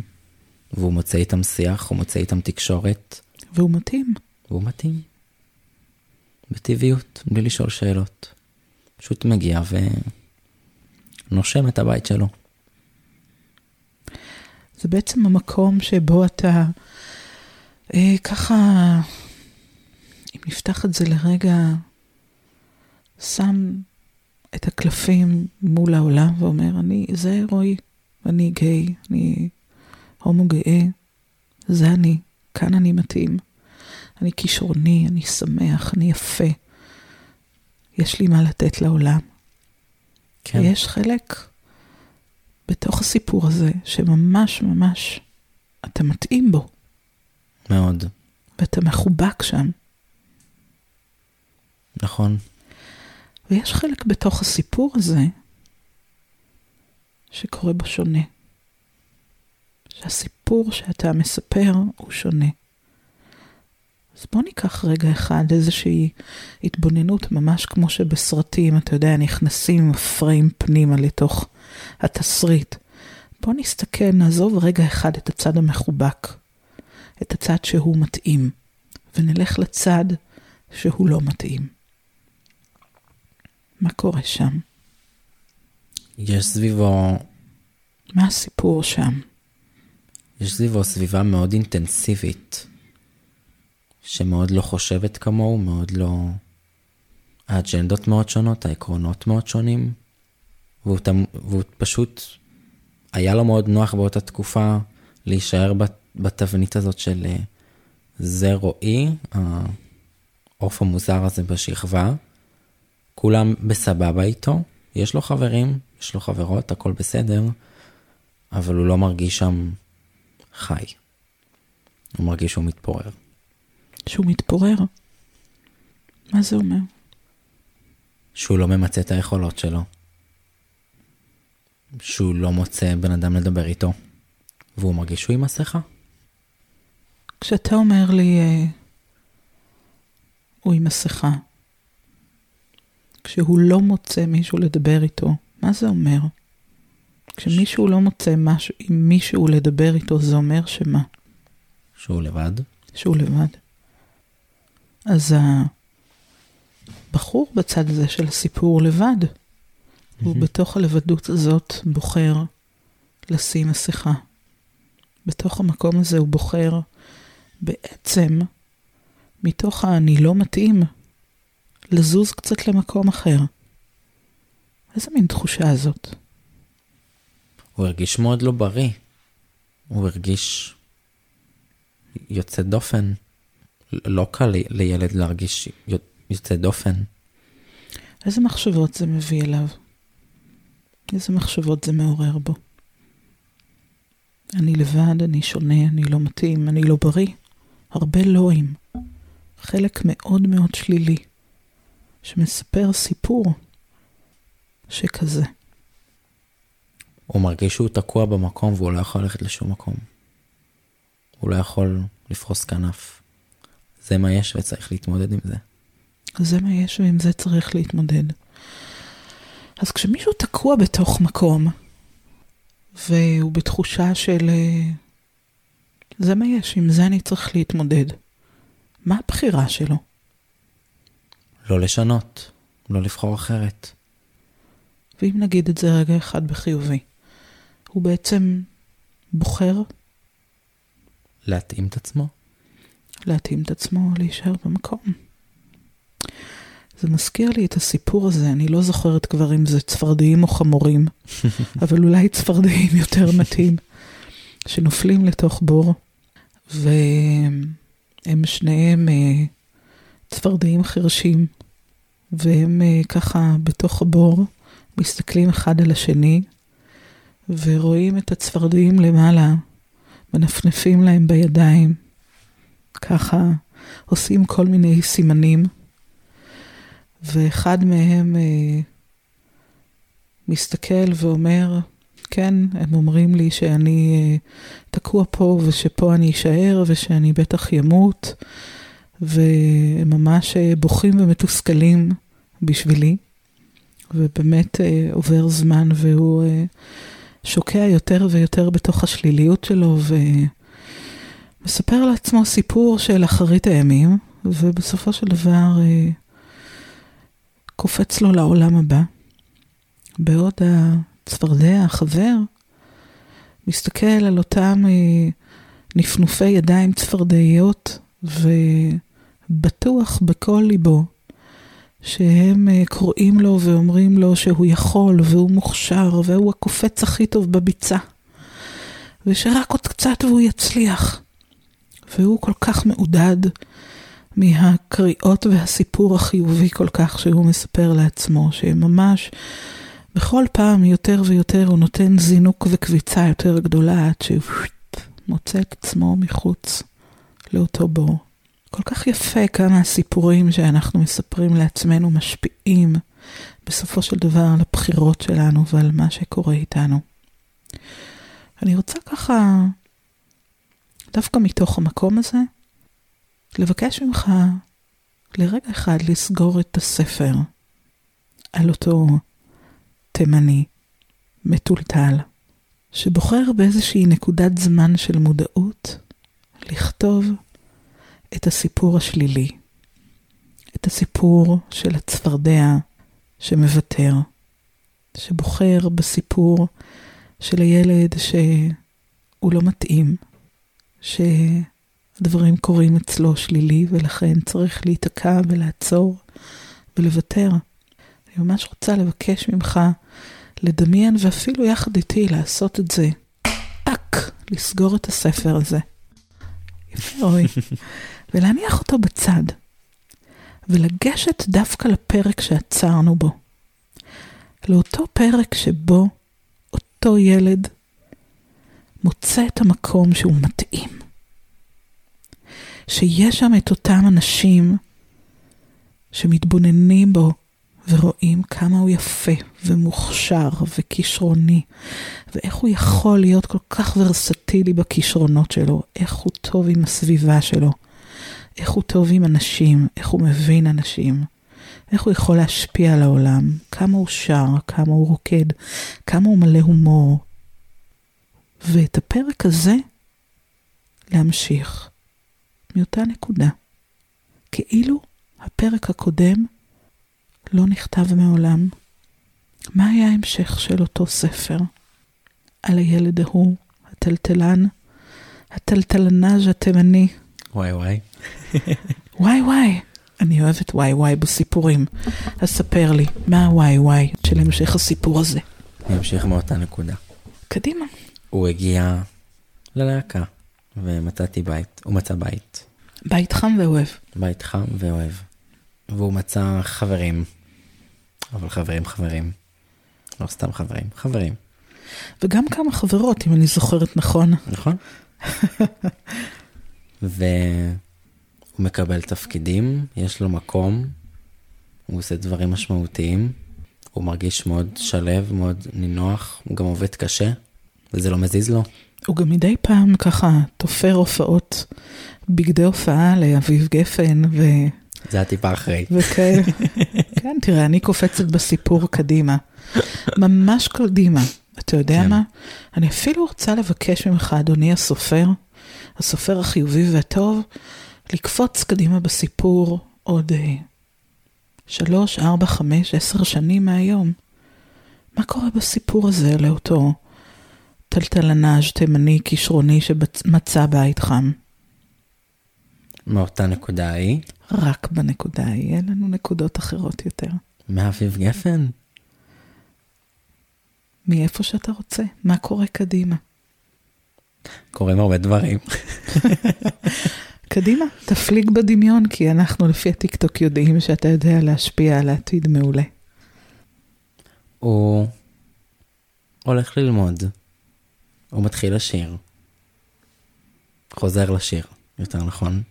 והוא מוצא איתם שיח, הוא מוצא איתם תקשורת, והוא מתאים. והוא מתאים. בטבעיות, בלי לשאול שאלות. פשוט מגיע ונושם את הבית שלו. זה בעצם המקום שבו אתה אה, ככה, אם נפתח את זה לרגע, שם את הקלפים מול העולם ואומר, אני, זה רועי, אני גיי, אני הומו גאה, זה אני, כאן אני מתאים. אני כישרוני, אני שמח, אני יפה. יש לי מה לתת לעולם. כן, ויש חלק בתוך הסיפור הזה שממש ממש אתה מתאים בו, מאוד. ואתה מחובק שם. נכון. ויש חלק בתוך הסיפור הזה שקורה בו שונה. שהסיפור שאתה מספר הוא שונה. אז בוא ניקח רגע אחד איזושהי התבוננות, ממש כמו שבסרטים, אתה יודע, נכנסים עם הפריים פנימה לתוך התסריט. בוא נסתכל, נעזוב רגע אחד את הצד המחובק, את הצד שהוא מתאים, ונלך לצד שהוא לא מתאים. מה קורה שם? יש סביבו, מה הסיפור שם? יש סביבו סביבה מאוד אינטנסיבית, שמאוד לא חושבת כמוהו, מאוד לא... האג'נדות מאוד שונות, העקרונות מאוד שונים, והוא, תמ... והוא פשוט, היה לו מאוד נוח באותה תקופה להישאר בת... בתבנית הזאת של אה, זה רועי, העוף המוזר הזה בשכבה, כולם בסבבה איתו, יש לו חברים, יש לו חברות, הכל בסדר, אבל הוא לא מרגיש שם חי. הוא מרגיש שהוא מתפורר. שהוא מתפורר? מה זה אומר? שהוא לא ממצה את היכולות שלו. שהוא לא מוצא בן אדם לדבר איתו. והוא מרגיש שהוא עם מסכה. כשאתה אומר לי, אה, הוא עם מסכה, כשהוא לא מוצא מישהו לדבר איתו, מה זה אומר? כשמישהו לא מוצא משהו, עם מישהו לדבר איתו, זה אומר שמה? שהוא לבד. שהוא לבד. אז הבחור בצד הזה של הסיפור לבד, הוא בתוך הלבדות הזאת בוחר לשים מסכה. בתוך המקום הזה הוא בוחר בעצם, מתוך ה"אני לא מתאים", לזוז קצת למקום אחר. איזה מין תחושה זאת? הוא הרגיש מאוד לא בריא. הוא הרגיש יוצא דופן. לא קל לי- לילד להרגיש יו- יוצא דופן. איזה מחשבות זה מביא אליו? איזה מחשבות זה מעורר בו? אני לבד, אני שונה, אני לא מתאים, אני לא בריא. הרבה לואים. חלק מאוד מאוד שלילי, שמספר סיפור שכזה. הוא מרגיש שהוא תקוע במקום והוא לא יכול ללכת לשום מקום. הוא לא יכול לפרוס כנף. זה מה יש וצריך להתמודד עם זה. זה מה יש ועם זה צריך להתמודד. אז כשמישהו תקוע בתוך מקום, והוא בתחושה של אה, זה מה יש, עם זה אני צריך להתמודד, מה הבחירה שלו? לא לשנות, לא לבחור אחרת. ואם נגיד את זה רגע אחד בחיובי, הוא בעצם בוחר להתאים את עצמו. להתאים את עצמו להישאר במקום. זה מזכיר לי את הסיפור הזה, אני לא זוכרת כבר אם זה צפרדעים או חמורים, <laughs> אבל אולי צפרדעים יותר מתאים, שנופלים לתוך בור, והם שניהם אה, צפרדעים חרשים, והם אה, ככה בתוך הבור, מסתכלים אחד על השני, ורואים את הצפרדעים למעלה, מנפנפים להם בידיים, ככה עושים כל מיני סימנים, ואחד מהם אה, מסתכל ואומר, כן, הם אומרים לי שאני אה, תקוע פה ושפה אני אשאר ושאני בטח ימות, והם ממש אה, בוכים ומתוסכלים בשבילי, ובאמת אה, עובר זמן והוא אה, שוקע יותר ויותר בתוך השליליות שלו, ו... מספר לעצמו סיפור של אחרית הימים, ובסופו של דבר אה, קופץ לו לעולם הבא. בעוד הצפרדע, החבר, מסתכל על אותם אה, נפנופי ידיים צפרדעיות, ובטוח בכל ליבו שהם אה, קוראים לו ואומרים לו שהוא יכול והוא מוכשר והוא הקופץ הכי טוב בביצה. ושרק עוד קצת והוא יצליח. והוא כל כך מעודד מהקריאות והסיפור החיובי כל כך שהוא מספר לעצמו, שממש בכל פעם יותר ויותר הוא נותן זינוק וקביצה יותר גדולה עד שהוא מוצא את עצמו מחוץ לאותו בור. כל כך יפה כמה הסיפורים שאנחנו מספרים לעצמנו משפיעים בסופו של דבר על הבחירות שלנו ועל מה שקורה איתנו. אני רוצה ככה דווקא מתוך המקום הזה, לבקש ממך לרגע אחד לסגור את הספר על אותו תימני מטולטל, שבוחר באיזושהי נקודת זמן של מודעות לכתוב את הסיפור השלילי, את הסיפור של הצפרדע שמוותר, שבוחר בסיפור של הילד שהוא לא מתאים, שהדברים קורים אצלו שלילי ולכן צריך להיתקע ולעצור ולוותר. אני ממש רוצה לבקש ממך לדמיין ואפילו יחד איתי לעשות את זה. טאק, לסגור את הספר הזה. יפה רועי. <laughs> ולהניח אותו בצד. ולגשת דווקא לפרק שעצרנו בו. לאותו פרק שבו אותו ילד מוצא את המקום שהוא מתאים. שיש שם את אותם אנשים שמתבוננים בו ורואים כמה הוא יפה ומוכשר וכישרוני, ואיך הוא יכול להיות כל כך ורסטילי בכישרונות שלו, איך הוא טוב עם הסביבה שלו, איך הוא טוב עם אנשים, איך הוא מבין אנשים, איך הוא יכול להשפיע על העולם, כמה הוא שר, כמה הוא רוקד, כמה הוא מלא הומור. ואת הפרק הזה להמשיך מאותה נקודה. כאילו הפרק הקודם לא נכתב מעולם. מה היה ההמשך של אותו ספר? על הילד ההוא, הטלטלן, הטלטלנאז' התימני. וואי וואי. וואי וואי. אני אוהבת וואי וואי בסיפורים. אז ספר לי, מה הוואי וואי של המשך הסיפור הזה? אני אמשיך מאותה נקודה. קדימה. הוא הגיע ללהקה, ומצאתי בית, הוא מצא בית. בית חם ואוהב. בית חם ואוהב. והוא מצא חברים, אבל חברים חברים. לא סתם חברים, חברים. וגם כמה חברות, אם אני זוכרת נכון. נכון. <laughs> והוא מקבל תפקידים, יש לו מקום, הוא עושה דברים משמעותיים, הוא מרגיש מאוד שלב, מאוד נינוח, הוא גם עובד קשה, וזה לא מזיז לו. הוא גם מדי פעם ככה תופר הופעות, בגדי הופעה לאביב גפן ו... זה הטיפה אחרי. וכאלה. <laughs> כן, תראה, אני קופצת בסיפור קדימה. ממש קדימה. אתה יודע כן. מה? אני אפילו רוצה לבקש ממך, אדוני הסופר, הסופר החיובי והטוב, לקפוץ קדימה בסיפור עוד אה, שלוש, ארבע, חמש, עשר שנים מהיום. מה קורה בסיפור הזה לאותו טלטלנאז' תימני כישרוני שמצא בית חם? מאותה נקודה ההיא, רק בנקודה ההיא, אין לנו נקודות אחרות יותר. מאביב גפן. מאיפה שאתה רוצה, מה קורה קדימה. קורים הרבה דברים. <laughs> קדימה, תפליג בדמיון, כי אנחנו לפי הטיקטוק יודעים שאתה יודע להשפיע על העתיד מעולה. הוא הולך ללמוד, הוא מתחיל לשיר. חוזר לשיר, יותר נכון.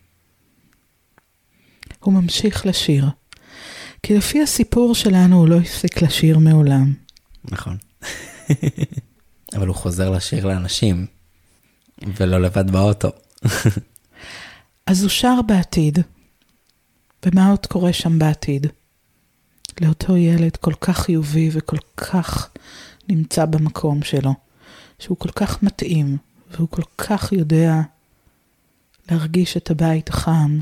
הוא ממשיך לשיר. כי לפי הסיפור שלנו הוא לא הפסיק לשיר מעולם. נכון. <laughs> אבל הוא חוזר לשיר לאנשים, ולא לבד באוטו. <laughs> אז הוא שר בעתיד. ומה עוד קורה שם בעתיד? לאותו ילד כל כך חיובי וכל כך נמצא במקום שלו, שהוא כל כך מתאים, והוא כל כך יודע להרגיש את הבית החם,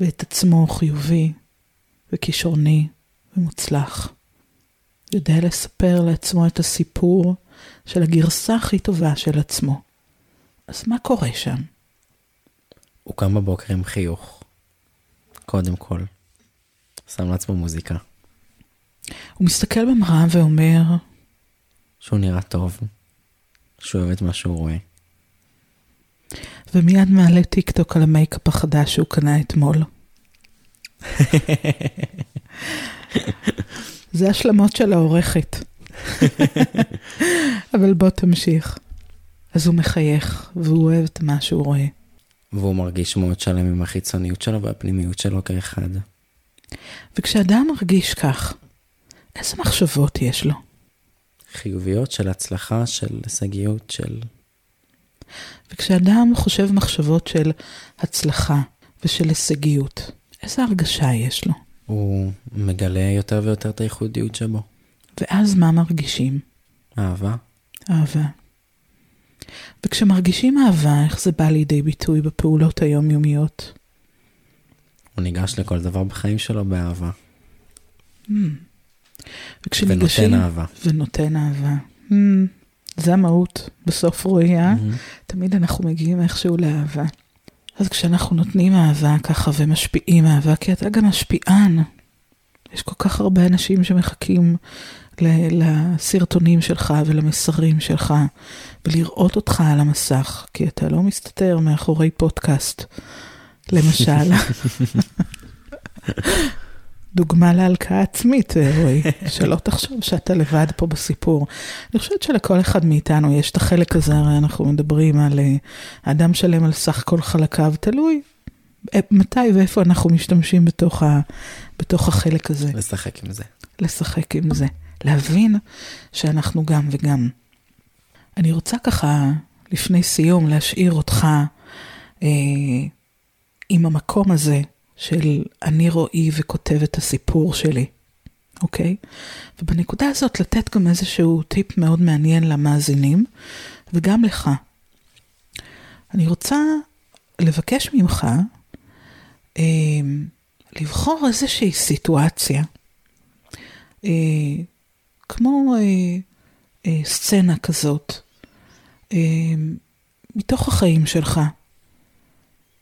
ואת עצמו חיובי, וכישרוני, ומוצלח. יודע לספר לעצמו את הסיפור של הגרסה הכי טובה של עצמו. אז מה קורה שם? הוא קם בבוקר עם חיוך, קודם כל. שם לעצמו מוזיקה. הוא מסתכל במראה ואומר, שהוא נראה טוב, שהוא אוהב את מה שהוא רואה. ומיד מעלה טיקטוק על המייקאפ החדש שהוא קנה אתמול. <laughs> זה השלמות של העורכת. <laughs> אבל בוא תמשיך. אז הוא מחייך, והוא אוהב את מה שהוא רואה. והוא מרגיש מאוד שלם עם החיצוניות שלו והפנימיות שלו כאחד. וכשאדם מרגיש כך, איזה מחשבות יש לו? חיוביות של הצלחה, של הישגיות, של... וכשאדם חושב מחשבות של הצלחה ושל הישגיות, איזה הרגשה יש לו? הוא מגלה יותר ויותר את הייחודיות שבו. ואז מה מרגישים? אהבה. אהבה. וכשמרגישים אהבה, איך זה בא לידי ביטוי בפעולות היומיומיות? הוא ניגש לכל דבר בחיים שלו באהבה. וכשניגשים... ונותן אהבה. ונותן אהבה. Hmm, זה המהות, בסוף רועי, אה? מהמם. תמיד אנחנו מגיעים איכשהו לאהבה. אז כשאנחנו נותנים אהבה ככה ומשפיעים אהבה, כי אתה גם משפיען. יש כל כך הרבה אנשים שמחכים לסרטונים שלך ולמסרים שלך, ולראות אותך על המסך, כי אתה לא מסתתר מאחורי פודקאסט, למשל. <laughs> דוגמה להלקאה עצמית, רועי, <laughs> שלא תחשוב שאתה לבד פה בסיפור. אני חושבת שלכל אחד מאיתנו יש את החלק הזה, הרי אנחנו מדברים על אה, האדם שלם על סך כל חלקיו, תלוי אה, מתי ואיפה אנחנו משתמשים בתוך, ה, בתוך החלק הזה. לשחק עם זה. לשחק עם זה. להבין שאנחנו גם וגם. אני רוצה ככה, לפני סיום, להשאיר אותך אה, עם המקום הזה של אני רועי וכותב את הסיפור שלי, אוקיי? ובנקודה הזאת לתת גם איזשהו טיפ מאוד מעניין למאזינים, וגם לך. אני רוצה לבקש ממך אה, לבחור איזושהי סיטואציה, אה, כמו אה, אה, סצנה כזאת, אה, מתוך החיים שלך,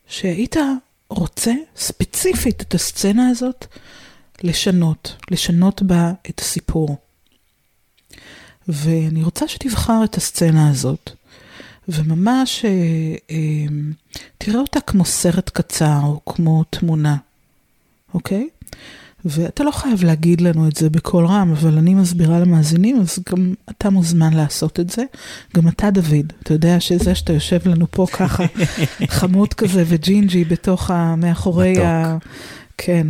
שהיית רוצה ספציפית את הסצנה הזאת לשנות, לשנות בה את הסיפור. ואני רוצה שתבחר את הסצנה הזאת, וממש אה, אה, תראה אותה כמו סרט קצר או כמו תמונה, אוקיי? ואתה לא חייב להגיד לנו את זה בקול רם, אבל אני מסבירה למאזינים, אז גם אתה מוזמן לעשות את זה. גם אתה, דוד, אתה יודע שזה שאתה יושב לנו פה ככה, <laughs> חמוד כזה וג'ינג'י בתוך ה... מאחורי מתוק. ה... כן.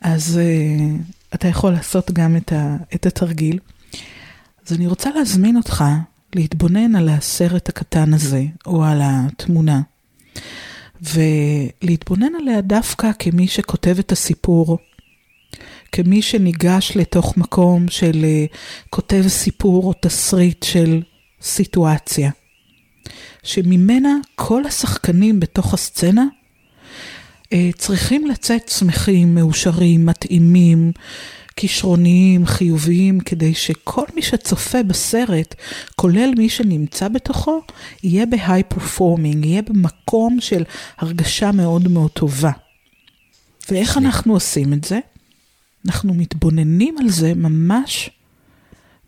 אז uh, אתה יכול לעשות גם את, ה... את התרגיל. אז אני רוצה להזמין אותך להתבונן על הסרט הקטן הזה, או על התמונה, ולהתבונן עליה דווקא כמי שכותב את הסיפור. כמי שניגש לתוך מקום של uh, כותב סיפור או תסריט של סיטואציה, שממנה כל השחקנים בתוך הסצנה uh, צריכים לצאת שמחים, מאושרים, מתאימים, כישרוניים, חיוביים, כדי שכל מי שצופה בסרט, כולל מי שנמצא בתוכו, יהיה בהיי פרפורמינג, יהיה במקום של הרגשה מאוד מאוד טובה. ואיך אנחנו עושים את זה? אנחנו מתבוננים על זה ממש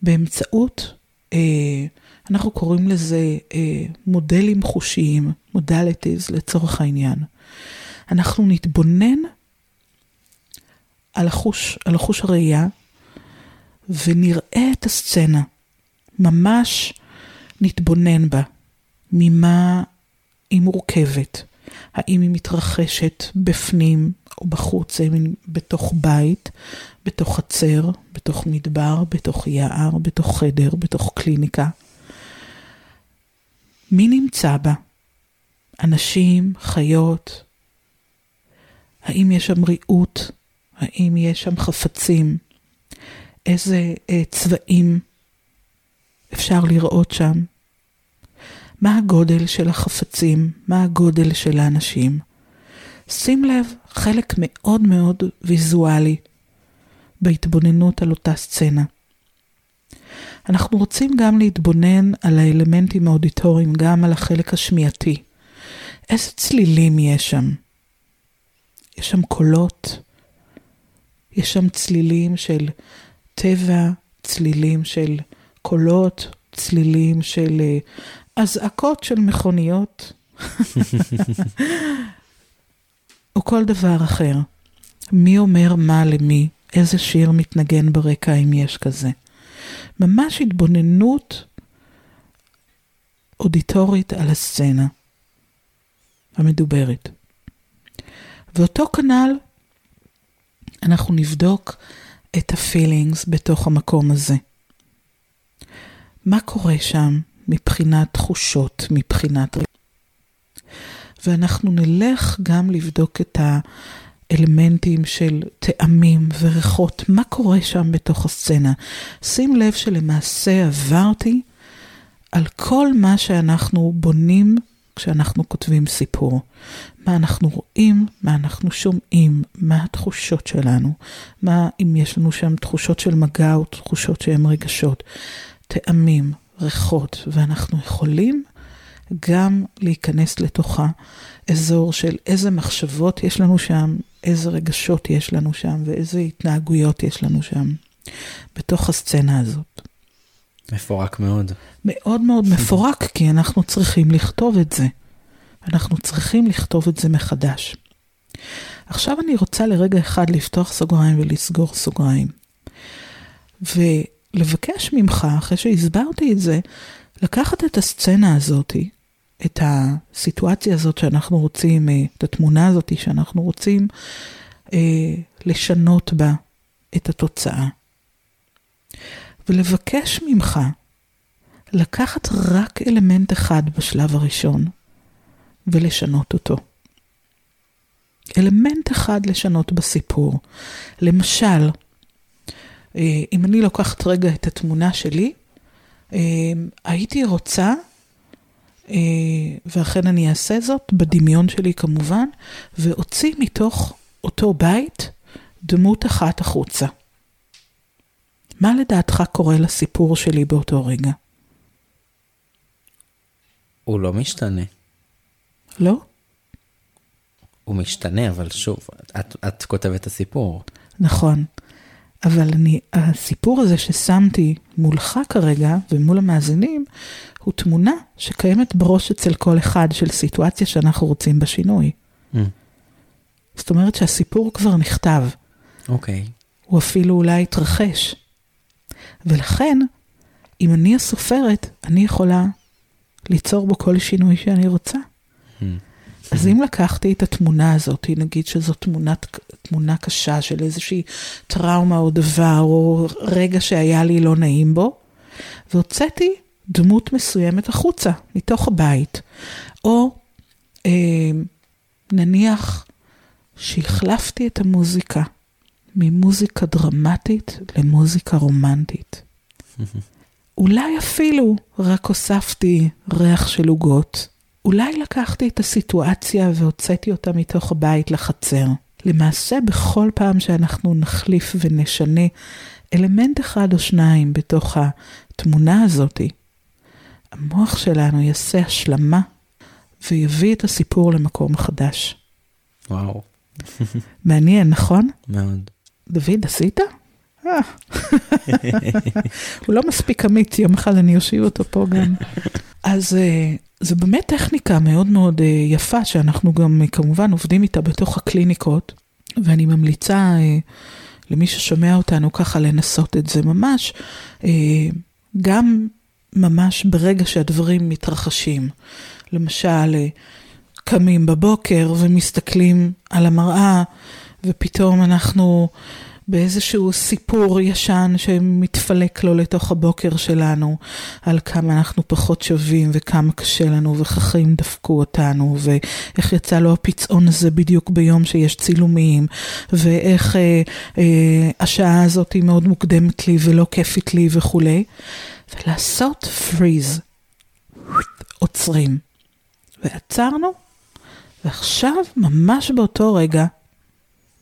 באמצעות, אה, אנחנו קוראים לזה אה, מודלים חושיים, modalities לצורך העניין. אנחנו נתבונן על החוש, על החוש הראייה ונראה את הסצנה, ממש נתבונן בה, ממה היא מורכבת. האם היא מתרחשת בפנים או בחוץ, האם היא בתוך בית, בתוך חצר, בתוך מדבר, בתוך יער, בתוך חדר, בתוך קליניקה. מי נמצא בה? אנשים, חיות? האם יש שם ריהוט? האם יש שם חפצים? איזה אה, צבעים אפשר לראות שם? מה הגודל של החפצים? מה הגודל של האנשים? שים לב, חלק מאוד מאוד ויזואלי בהתבוננות על אותה סצנה. אנחנו רוצים גם להתבונן על האלמנטים האודיטוריים, גם על החלק השמיעתי. איזה צלילים יש שם? יש שם קולות, יש שם צלילים של טבע, צלילים של קולות, צלילים של אה, אזעקות של מכוניות, או כל דבר אחר. מי אומר מה למי, איזה שיר מתנגן ברקע אם יש כזה. ממש התבוננות אודיטורית על הסצנה המדוברת. ואותו כנ"ל, אנחנו נבדוק את הפילינגס בתוך המקום הזה. מה קורה שם מבחינת תחושות, מבחינת... ואנחנו נלך גם לבדוק את האלמנטים של טעמים וריחות, מה קורה שם בתוך הסצנה. שים לב שלמעשה עברתי על כל מה שאנחנו בונים כשאנחנו כותבים סיפור. מה אנחנו רואים, מה אנחנו שומעים, מה התחושות שלנו, מה אם יש לנו שם תחושות של מגע או תחושות שהן רגשות, טעמים, ריחות, ואנחנו יכולים גם להיכנס לתוכה אזור של איזה מחשבות יש לנו שם, איזה רגשות יש לנו שם ואיזה התנהגויות יש לנו שם בתוך הסצנה הזאת. מפורק מאוד. מאוד מאוד מפורק, כי אנחנו צריכים לכתוב את זה. אנחנו צריכים לכתוב את זה מחדש. עכשיו אני רוצה לרגע אחד לפתוח סוגריים ולסגור סוגריים. ולבקש ממך, אחרי שהסברתי את זה, לקחת את הסצנה הזאתי, את הסיטואציה הזאת שאנחנו רוצים, אה, את התמונה הזאת שאנחנו רוצים אה, לשנות בה את התוצאה. ולבקש ממך לקחת רק אלמנט אחד בשלב הראשון ולשנות אותו. אלמנט אחד לשנות בסיפור. למשל, אם אני לוקחת רגע את התמונה שלי, אה, הייתי רוצה, אה, ואכן אני אעשה זאת, בדמיון שלי כמובן, ואוציא מתוך אותו בית דמות אחת החוצה. מה לדעתך קורה לסיפור שלי באותו רגע? הוא לא משתנה. לא? הוא משתנה, אבל שוב, את, את כותבת את הסיפור. נכון. אבל אני, הסיפור הזה ששמתי מולך כרגע ומול המאזינים, הוא תמונה שקיימת בראש אצל כל אחד של סיטואציה שאנחנו רוצים בשינוי. Mm. זאת אומרת שהסיפור כבר נכתב, אוקיי. הוא אפילו אולי התרחש. ולכן, אם אני הסופרת, אני יכולה ליצור בו כל שינוי שאני רוצה. Mm. אז אם לקחתי את התמונה הזאת, נגיד שזו תמונת, תמונה קשה של איזושהי טראומה או דבר, או רגע שהיה לי לא נעים בו, והוצאתי דמות מסוימת החוצה, מתוך הבית. או אה, נניח שהחלפתי את המוזיקה ממוזיקה דרמטית למוזיקה רומנטית. <laughs> אולי אפילו רק הוספתי ריח של עוגות. אולי לקחתי את הסיטואציה והוצאתי אותה מתוך הבית לחצר. למעשה, בכל פעם שאנחנו נחליף ונשנה אלמנט אחד או שניים בתוך התמונה הזאתי, המוח שלנו יעשה השלמה ויביא את הסיפור למקום חדש. וואו, מעניין, נכון? מאוד. דוד, עשית? אה. <laughs> הוא לא מספיק אמיץ, יום אחד אני אושיב אותו פה גם. אז אה, זו באמת טכניקה מאוד מאוד אה, יפה, שאנחנו גם אה, כמובן עובדים איתה בתוך הקליניקות, ואני ממליצה אה, למי ששומע אותנו ככה לנסות את זה ממש, אה, גם ממש ברגע שהדברים מתרחשים. למשל, אה, קמים בבוקר ומסתכלים על המראה, ופתאום אנחנו באיזשהו סיפור ישן שמתפלק לו לתוך הבוקר שלנו, על כמה אנחנו פחות שווים וכמה קשה לנו וכך חיים דפקו אותנו, ואיך יצא לו הפצעון הזה בדיוק ביום שיש צילומים, ואיך אה, אה, השעה הזאת היא מאוד מוקדמת לי ולא כיפית לי וכולי, ולעשות פריז, עוצרים. ועצרנו, ועכשיו, ממש באותו רגע,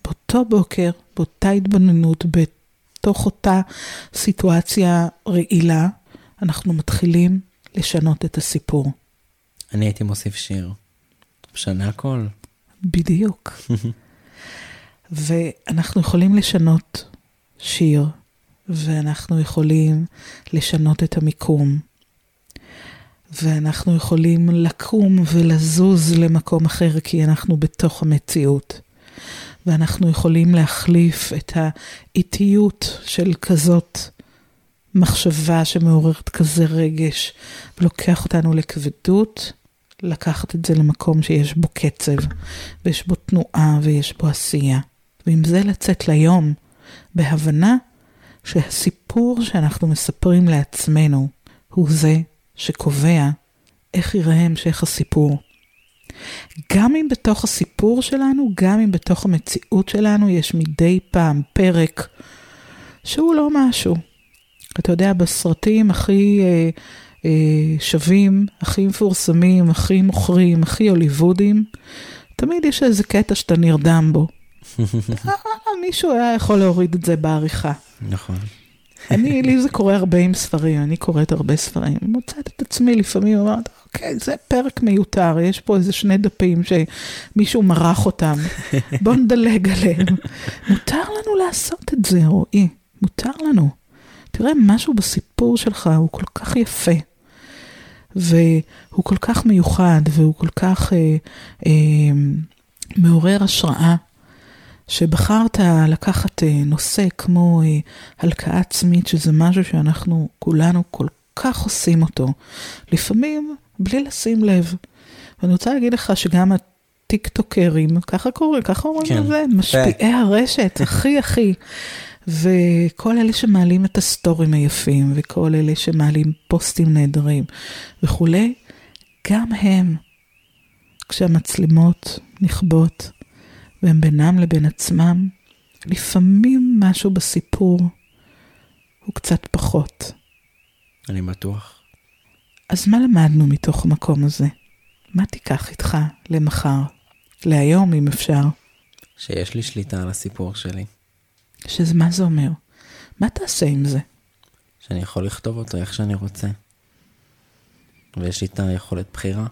באותו בוקר, באותה התבוננות, בתוך אותה סיטואציה רעילה, אנחנו מתחילים לשנות את הסיפור. אני הייתי מוסיף שיר. משנה הכל. בדיוק. <laughs> ואנחנו יכולים לשנות שיר, ואנחנו יכולים לשנות את המיקום, ואנחנו יכולים לקום ולזוז למקום אחר כי אנחנו בתוך המציאות. ואנחנו יכולים להחליף את האיטיות של כזאת מחשבה שמעוררת כזה רגש ולוקח אותנו לכבדות, לקחת את זה למקום שיש בו קצב, ויש בו תנועה ויש בו עשייה. ועם זה לצאת ליום, בהבנה שהסיפור שאנחנו מספרים לעצמנו הוא זה שקובע איך ייראה המשך הסיפור. גם אם בתוך הסיפור שלנו, גם אם בתוך המציאות שלנו יש מדי פעם פרק שהוא לא משהו. אתה יודע, בסרטים הכי אה, אה, שווים, הכי מפורסמים, הכי מוכרים, הכי הוליוודים, תמיד יש איזה קטע שאתה נרדם בו. <laughs> אה, מישהו היה יכול להוריד את זה בעריכה. נכון. אני, לי זה קורה הרבה עם ספרים, אני קוראת הרבה ספרים. מוצאת את עצמי לפעמים, אומרת, אוקיי, זה פרק מיותר, יש פה איזה שני דפים שמישהו מרח אותם, בוא נדלג עליהם. <laughs> מותר לנו לעשות את זה, רועי, מותר לנו. תראה, משהו בסיפור שלך הוא כל כך יפה, והוא כל כך מיוחד, והוא כל כך אה, אה, מעורר השראה. שבחרת לקחת אה, נושא כמו אה, הלקאה עצמית, שזה משהו שאנחנו כולנו כל כך עושים אותו, לפעמים בלי לשים לב. ואני רוצה להגיד לך שגם הטיקטוקרים, ככה קוראים, ככה אומרים כן. לזה, משפיעי הרשת, הכי הכי. וכל אלה שמעלים את הסטורים היפים, וכל אלה שמעלים פוסטים נהדרים וכולי, גם הם, כשהמצלמות נכבות, והם בינם לבין עצמם, לפעמים משהו בסיפור הוא קצת פחות. אני בטוח. אז מה למדנו מתוך המקום הזה? מה תיקח איתך למחר? להיום, אם אפשר. שיש לי שליטה על הסיפור שלי. שזה מה זה אומר? מה תעשה עם זה? שאני יכול לכתוב אותו איך שאני רוצה. ויש לי את היכולת בחירה.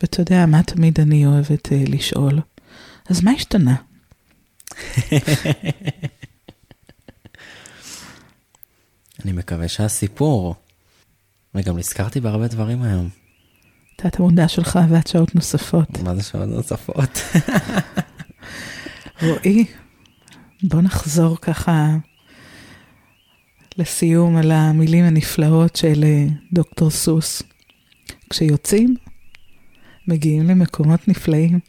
ואתה יודע מה תמיד אני אוהבת uh, לשאול? אז מה השתנה? אני מקווה שהסיפור, וגם נזכרתי בהרבה דברים היום. תת המודע שלך ועד שעות נוספות. מה זה שעות נוספות? <laughs> רועי, בוא נחזור ככה לסיום על המילים הנפלאות של אה, דוקטור סוס. כשיוצאים, מגיעים למקומות נפלאים.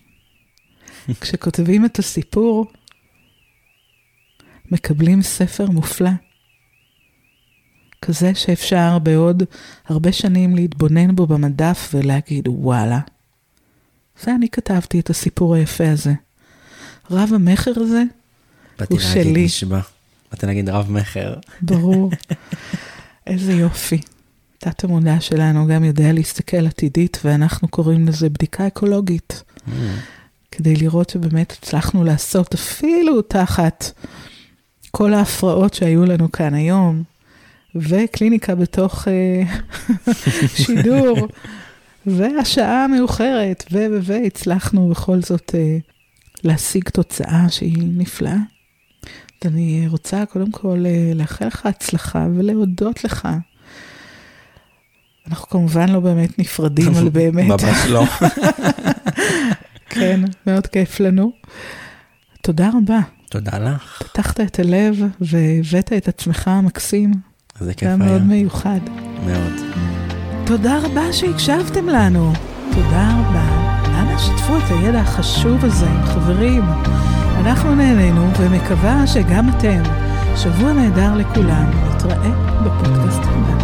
כשכותבים את הסיפור, מקבלים ספר מופלא. כזה שאפשר בעוד הרבה שנים להתבונן בו במדף ולהגיד, וואלה, זה אני כתבתי את הסיפור היפה הזה. רב המכר הזה באתי הוא להגיד שלי. נשבע. באתי להגיד רב מכר. ברור. <laughs> איזה יופי. תת המודע שלנו גם יודע להסתכל עתידית, ואנחנו קוראים לזה בדיקה אקולוגית, Mm. כדי לראות שבאמת הצלחנו לעשות אפילו תחת כל ההפרעות שהיו לנו כאן היום, וקליניקה בתוך אה, <laughs> שידור, <laughs> והשעה המאוחרת, ו... ו... ו... הצלחנו בכל זאת אה, להשיג תוצאה שהיא נפלאה. אז אני רוצה קודם כל אה, לאחל לך הצלחה ולהודות לך. אנחנו כמובן לא באמת נפרדים, <laughs> אבל באמת, ממש לא. כן, מאוד כיף לנו. תודה רבה. תודה לך. פתחת את הלב והבאת את עצמך המקסים. זה כיף זה היה היה. מאוד מיוחד. מאוד. תודה רבה שהקשבתם לנו. תודה רבה. אנא שתפו את הידע החשוב הזה עם חברים. אנחנו נהנינו ומקווה שגם אתם. שבוע נהדר לכולם. נתראה בפודקאסט הבא.